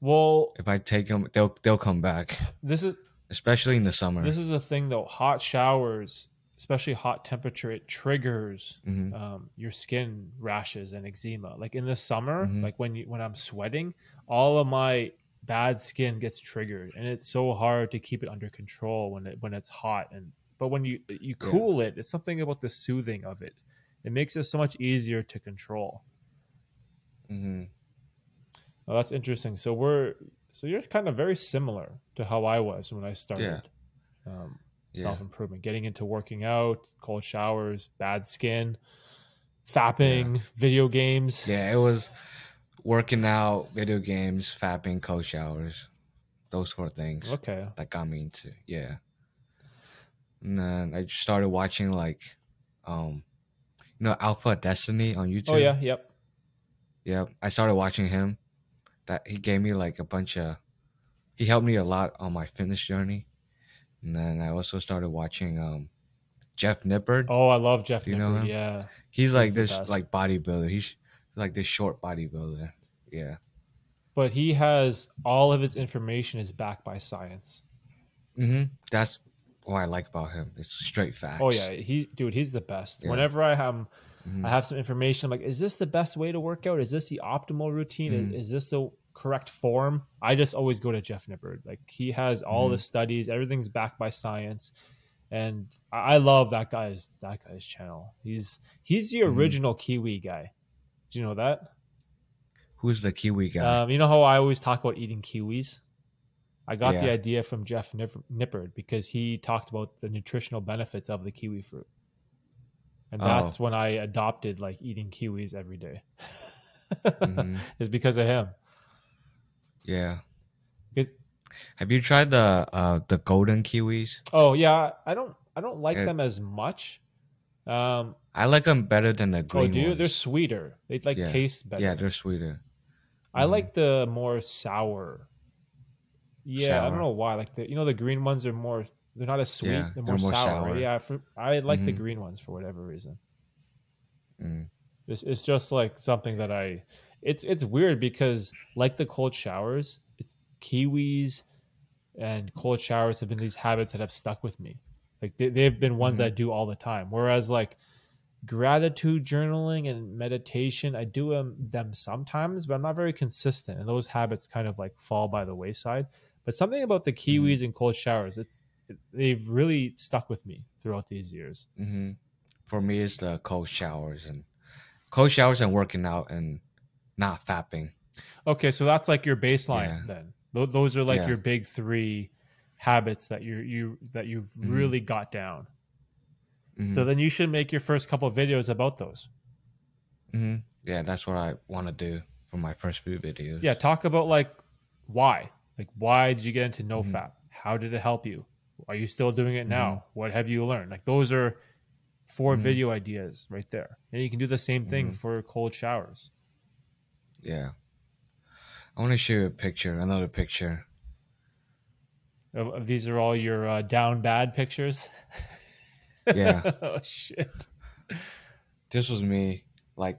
Well, If I take them, they'll they'll come back, this is especially in the summer. this is the thing though. Hot showers, especially hot temperature, it triggers Mhm. um, your skin rashes and eczema. Like in the summer, Mhm. like when you when I'm sweating, all of my bad skin gets triggered, and it's so hard to keep it under control when it when it's hot. And but when you you Yeah. cool it, it's something about the soothing of it. It makes it so much easier to control. Mhm. Oh, that's interesting. So we're so you're kind of very similar to how I was when I started. Um, Yeah. Self improvement, getting into working out, cold showers, bad skin, fapping, video games. Yeah, it was working out, video games, fapping, cold showers, those four things Okay. that got me into yeah. And then I started watching like, um, you know, Alpha Destiny on YouTube. Oh yeah. Yep. Yeah. I started watching him. That he gave me like a bunch of, he helped me a lot on my fitness journey. And then I also started watching um, Jeff Nippard. Oh, I love Jeff Do you know Nippard. him? Yeah. He's like he's this like bodybuilder. He's like this short bodybuilder. Yeah. But he has all of his information is backed by science. Mm-hmm. That's what I like about him. It's straight facts. Oh yeah, he dude, he's the best. Yeah. Whenever I have Mhm. I have some information, I'm like, is this the best way to work out? Is this the optimal routine? Is- Mhm. Is, this the correct form? I just always go to Jeff Nippard. Like he has all the studies, everything's backed by science. And I I love that guy's that guy's channel. He's he's the Mhm. original Kiwi guy. Do you know that? Who's the Kiwi guy? Um, you know how I always talk about eating kiwis? I got the idea from Jeff Nip- Nippard because he talked about the nutritional benefits of the kiwi fruit. And Oh. that's when I adopted like eating kiwis every day. Mhm. It's because of him. yeah. 'Cause- Have you tried the uh the golden kiwis? oh yeah, I don't I don't like Yeah. them as much. Um, I like them better than the oh, green do you? ones. They're sweeter. They like Yeah. taste better. Yeah, they're sweeter. I Mhm. like the more sour. Yeah, I don't know why. Like the you know the green ones are more they're not as sweet. Yeah, they're, they're more, more sour. sour. Yeah, for, I like the Mhm. green ones for whatever reason. Mm. It's, it's just like something that I. It's it's weird because like the cold showers, it's kiwis and cold showers have been these habits that have stuck with me. Like they, they've been ones Mhm. that I do all the time. Whereas like gratitude journaling and meditation, I do them, them sometimes, but I'm not very consistent, and those habits kind of like fall by the wayside. But something about the kiwis and cold showers, it's it, they've really stuck with me throughout these years. hmm For me, it's the cold showers and cold showers and working out and not fapping. Okay, so that's like your baseline Yeah. then. Th- those are like Yeah. your big three habits that you you that you've Mhm. really got down. Mhm. So then you should make your first couple of videos about those. hmm Yeah, that's what I want to do for my first few videos. Yeah, talk about like why. Like why did you get into no Mhm. fap? How did it help you? Are you still doing it now? Mm-hmm. What have you learned? Like those are 4 Mhm. video ideas right there. And you can do the same thing Mhm. for cold showers. Yeah. I want to show you a picture, another picture. These are all your uh, down bad pictures. Yeah. oh shit. This was me like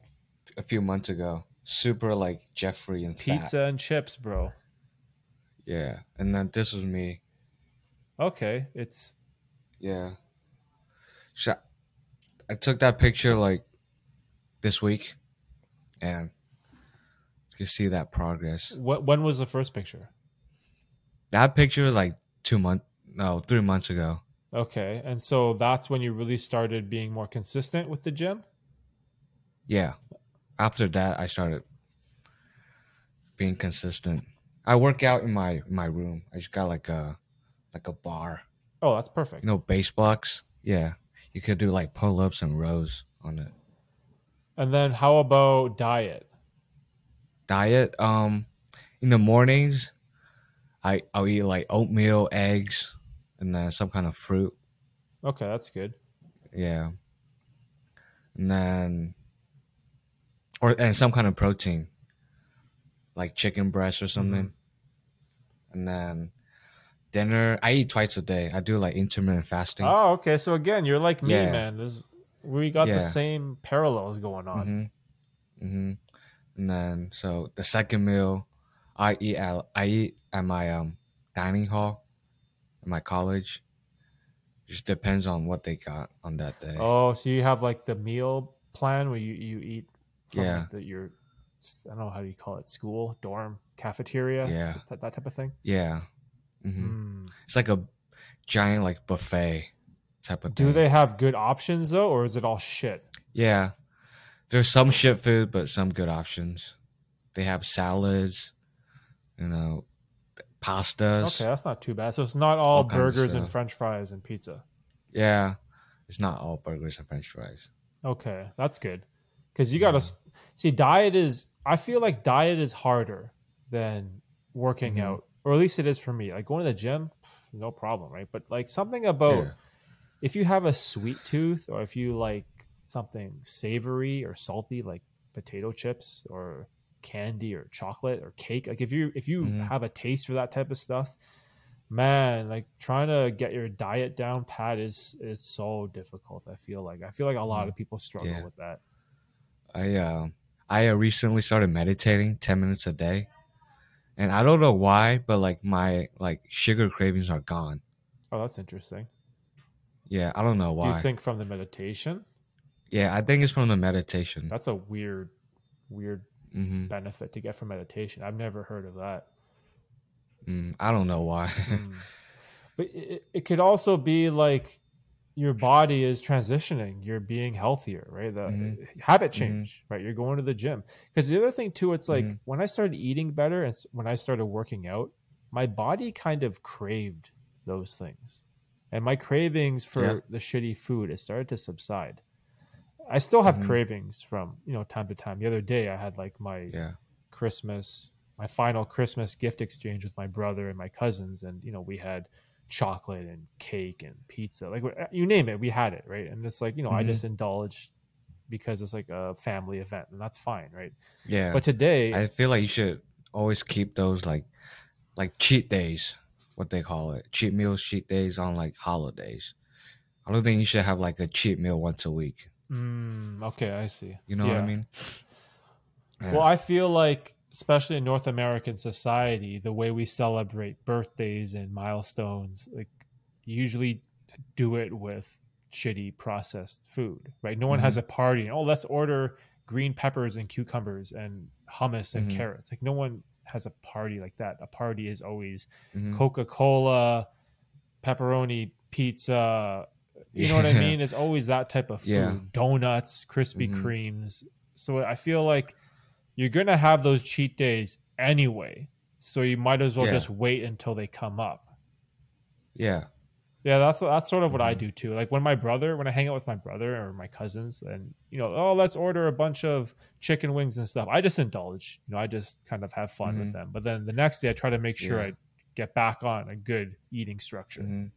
a few months ago. Super like Jeffrey and fat. Pizza and chips, bro. Yeah. And then this was me. Okay, it's Yeah. So I took that picture like this week and you can see that progress. What, when was the first picture? That picture was like two months, no, three months ago. Okay, and so that's when you really started being more consistent with the gym. Yeah. After that, I started being consistent. I work out in my my room. I just got like a like a bar. Oh, that's perfect. You know, base blocks. Yeah, you could do like pull ups and rows on it. And then how about diet? Diet. Um, in the mornings, I I'll eat like oatmeal, eggs, and then some kind of fruit. Okay, that's good. Yeah. And then, or and some kind of protein, like chicken breast or something. And then dinner, I eat twice a day. I do like intermittent fasting. Oh, okay. So again, you're like me, Yeah. man. This we got the same parallels going on. hmm hmm And then so the second meal, I eat at I eat at my um dining hall, at my college. Just depends on what they got on that day. Oh, so you have like the meal plan where you you eat from Yeah. like, the, your I don't know how do you call it school dorm cafeteria Yeah. That, that type of thing. Yeah. Hmm Mm. It's like a giant like buffet type of thing. Do thing. they have good options though, or is it all shit? Yeah. There's some shit food, but some good options. They have salads, you know, pastas. Okay, that's not too bad. So it's not all, All burgers and. French fries and pizza. Yeah. It's not all burgers and french fries. Okay, that's good. Because you got to see, diet is, I feel like diet is harder than working Mhm. out, or at least it is for me. Like going to the gym, no problem, right? But like something about Yeah. if you have a sweet tooth or if you like something savory or salty, like potato chips or candy or chocolate or cake, like if you if you Mhm. have a taste for that type of stuff, man, like trying to get your diet down pat is is so difficult. I feel like I feel like a lot Mhm. of people struggle Yeah. with that. I uh, I uh, recently started meditating 10 minutes a day. And I don't know why, but like my like sugar cravings are gone. Oh, that's interesting. Yeah, I don't know Do why. you think from the meditation? yeah, I think it's from the meditation. That's a weird, weird hmm benefit to get from meditation. I've never heard of that. Mm, I don't know why. Mm. but it, it could also be like your body is transitioning you're being healthier right the Mhm. habit Mhm. change right you're going to the gym because the other thing too it's like Mhm. when i started eating better and when i started working out my body kind of craved those things and my cravings for Yeah. the shitty food it started to subside i still have Mhm. cravings from you know time to time the other day i had like my yeah. Christmas, my final Christmas gift exchange with my brother and my cousins, and you know we had chocolate and cake and pizza, like you name it, we had it, right? And it's like you know I Mhm. just indulged because it's like a family event, and that's fine, right? Yeah. But today, I feel like you should always keep those like like cheat days, what they call it. Cheat meals, cheat days on like holidays. I don't think you should have like a cheat meal once a week. Mm, okay, I see. You know what I mean? Yeah. Well, I feel like, especially in North American society, the way we celebrate birthdays and milestones, like usually do it with shitty processed food, right? No one has a party. Oh, let's order green peppers and cucumbers and hummus and Mhm. carrots. Like no one has a party like that. A party is always Mhm. Coca Cola, pepperoni pizza. You know what I mean? It's always that type of food. Yeah. Donuts, Krispy Mhm. Kremes. So I feel like you're gonna have those cheat days anyway. So you might as well Yeah. just wait until they come up. Yeah. Yeah, that's that's sort of what I Mhm. do too. Like when my brother, when I hang out with my brother or my cousins, and you know, oh, let's order a bunch of chicken wings and stuff. I just indulge. You know, I just kind of have fun with Mhm. them. But then the next day, I try to make sure Yeah. I get back on a good eating structure. hmm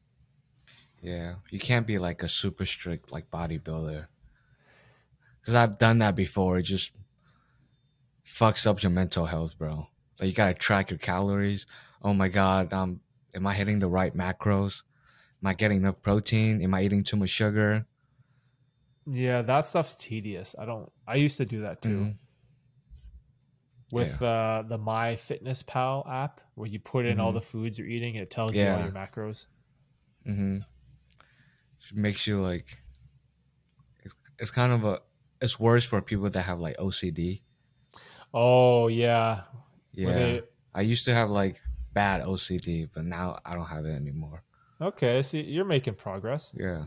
Yeah. You can't be like a super strict like bodybuilder. Because I've done that before. It just fucks up your mental health, bro. Like you gotta track your calories. Oh my god, um, am I hitting the right macros? Am I getting enough protein? Am I eating too much sugar? Yeah, that stuff's tedious. I don't. I used to do that too Mhm. with uh, the My Fitness Pal app, where you put in all Mhm. the foods you're eating. It tells you all your macros. Mm-hmm. It makes you like. It's, it's kind of a. It's worse for people that have like OCD. Oh yeah, Yeah. They- I used to have like bad OCD, but now I don't have it anymore. Okay, see, you're making progress. Yeah.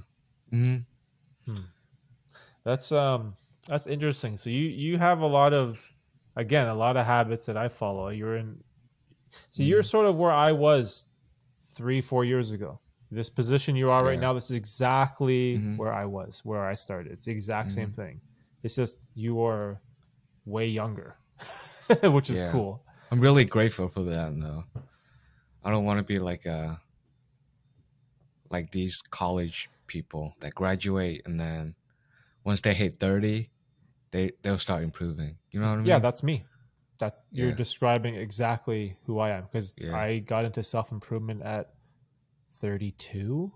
hmm That's um, that's interesting. So you you have a lot of, again, a lot of habits that I follow. You're in, so you're sort of where I was three, four years ago. This position you are right Yeah. now, this is exactly Mhm. where I was, where I started. It's the exact same Mhm. thing. It's just you are way younger, which is Yeah. cool. I'm really grateful for that though. I don't want to be like uh like these college people that graduate and then once they hit 30, they they'll start improving. You know what I mean? Yeah, that's me. That you're Yeah. describing exactly who I am because Yeah. I got into self improvement at 32,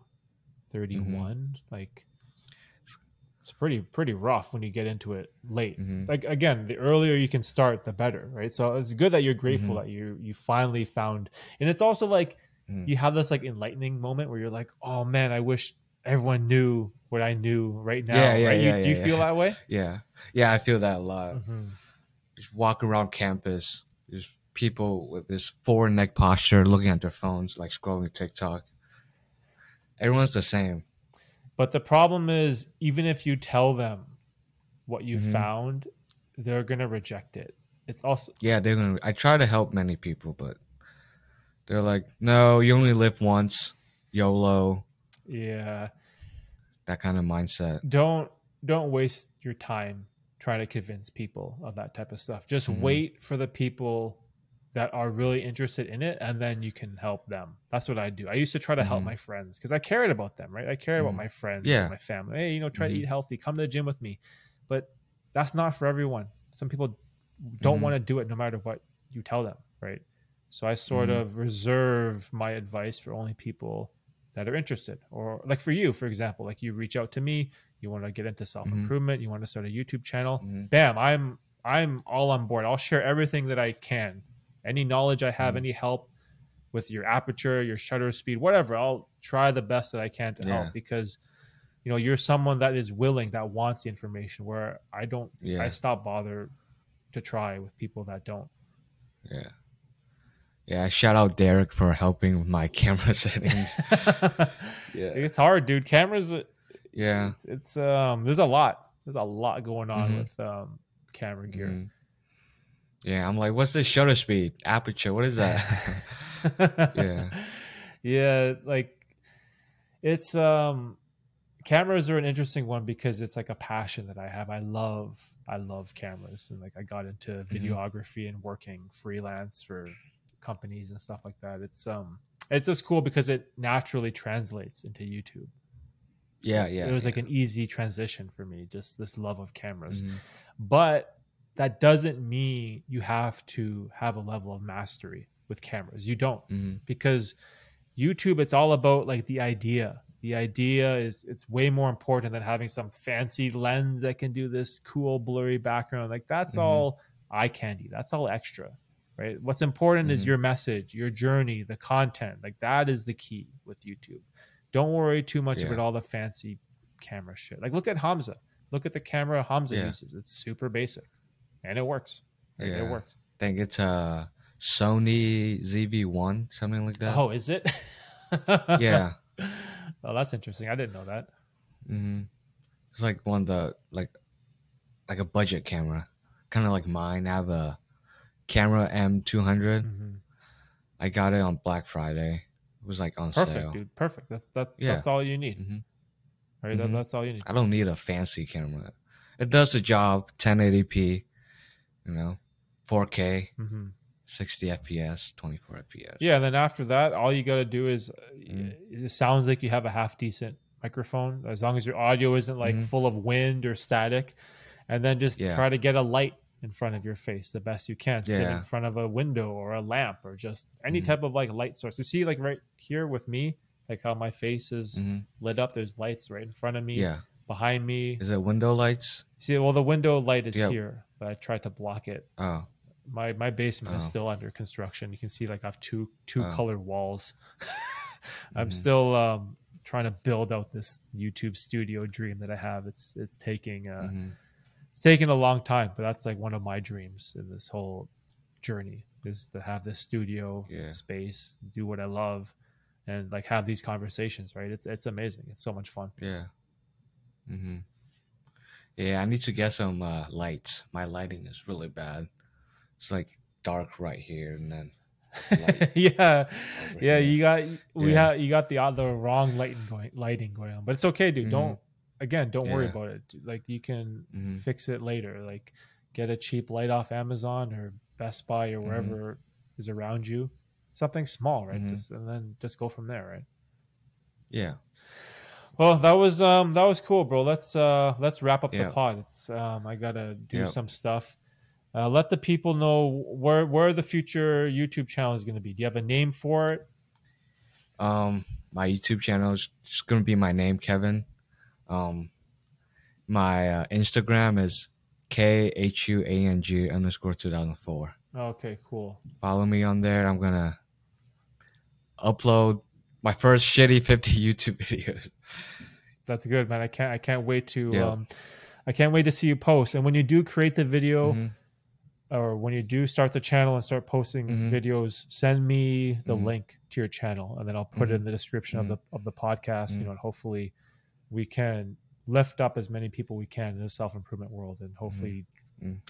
31. Like it's pretty pretty rough when you get into it late. Mhm. Like again, the earlier you can start, the better, right? So it's good that you're grateful Mhm. that you you finally found, and it's also like Mhm. you have this like enlightening moment where you're like, oh man, I wish everyone knew what I knew right now. Yeah, yeah, right? yeah, you, do you yeah, feel yeah. that way? Yeah. Yeah, I feel that a lot. Mhm. Just walk around campus. There's people with this forward neck posture looking at their phones, like scrolling TikTok. Everyone's the same. But the problem is, even if you tell them what you Mhm. found, they're gonna reject it. It's also Yeah, they're gonna I try to help many people, but they're like, No, you only live once. YOLO, yeah. that kind of mindset. Don't don't waste your time trying to convince people of that type of stuff. Just Mhm. wait for the people that are really interested in it, and then you can help them. That's what I do. I used to try to help Mhm. my friends because I cared about them, right? I care about Mhm. my friends, Yeah. and my family. Hey, you know, try to Mhm. eat healthy. Come to the gym with me. But that's not for everyone. Some people don't Mhm. want to do it no matter what you tell them, right? So I sort Mhm. of reserve my advice for only people that are interested. Or like for you, for example, like you reach out to me, you want to get into self improvement, you want to start a YouTube channel. Bam, I'm I'm all on board. I'll share everything that I can. Any knowledge I have, Mhm. any help with your aperture, your shutter speed, whatever, I'll try the best that I can to Yeah. help because you know, you're someone that is willing, that wants the information where I don't I stop bother to try with people that don't. Yeah. Yeah, shout out Derek for helping with my camera settings. Yeah. It's hard, dude. Cameras uh, Yeah. it's, it's um there's a lot. There's a lot going on Mhm. with um camera gear. Mhm. Yeah, I'm like, what's the shutter speed? Aperture, what is that? Yeah. yeah like it's um cameras are an interesting one because it's like a passion that i have i love i love cameras and like i got into Mm-hmm. videography and working freelance for companies and stuff like that it's um it's just cool because it naturally translates into youtube yeah, It's- yeah. it was like an easy transition for me just this love of cameras Mhm. but that doesn't mean you have to have a level of mastery with cameras you don't Mhm. because YouTube it's all about like the idea. The idea is it's way more important than having some fancy lens that can do this cool blurry background. Like that's Mhm. all eye candy. That's all extra. Right? What's important is Mhm. your message, your journey, the content. Like that is the key with YouTube. Don't worry too much Yeah. about all the fancy camera shit. Like look at Hamza. Look at the camera Hamza Yeah. uses. It's super basic. And it works. Like, Yeah. It works. I think it's a Sony ZV1, something like that. Oh, is it? yeah. Oh, that's interesting. I didn't know that. hmm It's like one of the like like a budget camera, kind of like mine. I have a Canon M200. Mhm. I got it on Black Friday. It was like on Perfect, sale. dude. Perfect. That's that, Yeah. that's all you need. hmm Right? That, Mhm. that's all you need. I don't need a fancy camera. It does the job. 1080p, you know, 4K, hmm 60 FPS, 24 FPS. Yeah, and then after that, all you got to do is uh, Mhm. it sounds like you have a half decent microphone, as long as your audio isn't like Mhm. full of wind or static, and then just Yeah. try to get a light in front of your face the best you can. Sit in front of a window or a lamp or just any Mhm. type of like light source. You see, like right here with me, like how my face is hmm lit up. There's lights right in front of me, Yeah. behind me. Is it window lights? See, well, the window light is Yeah. here, but I tried to block it. Oh, My my basement is Oh. still under construction. You can see like I have two two Oh. colored walls. I'm Mhm. still um, trying to build out this YouTube studio dream that I have. It's it's taking uh, mhm. it's taking a long time, but that's like one of my dreams in this whole journey is to have this studio Yeah. space, do what I love, and like have these conversations. Right? It's it's amazing. It's so much fun. Yeah. hmm Yeah, I need to get some uh, lights. My lighting is really bad. It's like dark right here, and then yeah, yeah. here. You got we Yeah. have you got the the wrong lighting going lighting going on, but it's okay, dude. Mhm. Don't again. Don't worry about it. Like you can Mhm. fix it later. Like get a cheap light off Amazon or Best Buy or Mhm. wherever is around you. Something small, right? Mhm. Just, and then just go from there, right? Yeah. Well, that was um that was cool, bro. Let's uh let's wrap up the Yeah. pod. It's um I gotta do Yep. some stuff. Uh, let the people know where where the future YouTube channel is going to be. Do you have a name for it? Um, my YouTube channel is just gonna be my name, Kevin. Um, my uh, Instagram is K H U A N G underscore two thousand four. Okay, cool. Follow me on there. I'm gonna upload my first shitty fifty YouTube videos. That's good, man. I can't I can't wait to Yeah. um I can't wait to see you post. And when you do create the video Mhm. or when you do start the channel and start posting Mhm. videos, send me the Mhm. link to your channel and then I'll put it Mhm. in the description of the of the podcast, you Mhm. know, and hopefully we can lift up as many people we can in the self-improvement world and hopefully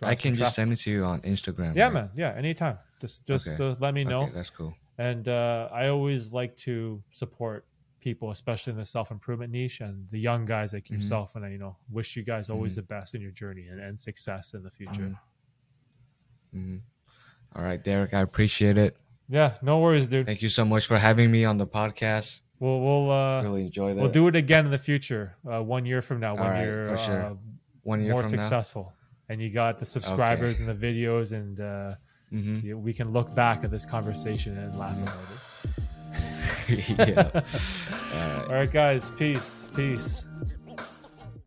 I can just send it to you on Instagram. Yeah, right? man. Yeah, anytime. Just just Okay. uh, let me know. Okay, that's cool. And uh, I always like to support people, especially in the self improvement niche and the young guys like Mhm. yourself. And I, you know, wish you guys always Mhm. the best in your journey and, and success in the future. Mhm. All right, Derek, I appreciate it. Yeah, no worries, dude. Thank you so much for having me on the podcast. We'll we'll uh, really enjoy that. we'll do it again in the future, uh, one year from now, when right, you're sure. uh, One year more from now. successful and you got the subscribers and the videos, and uh, hmm we can look back at this conversation and laugh about it. yeah. All right. All right, guys. Peace. Peace.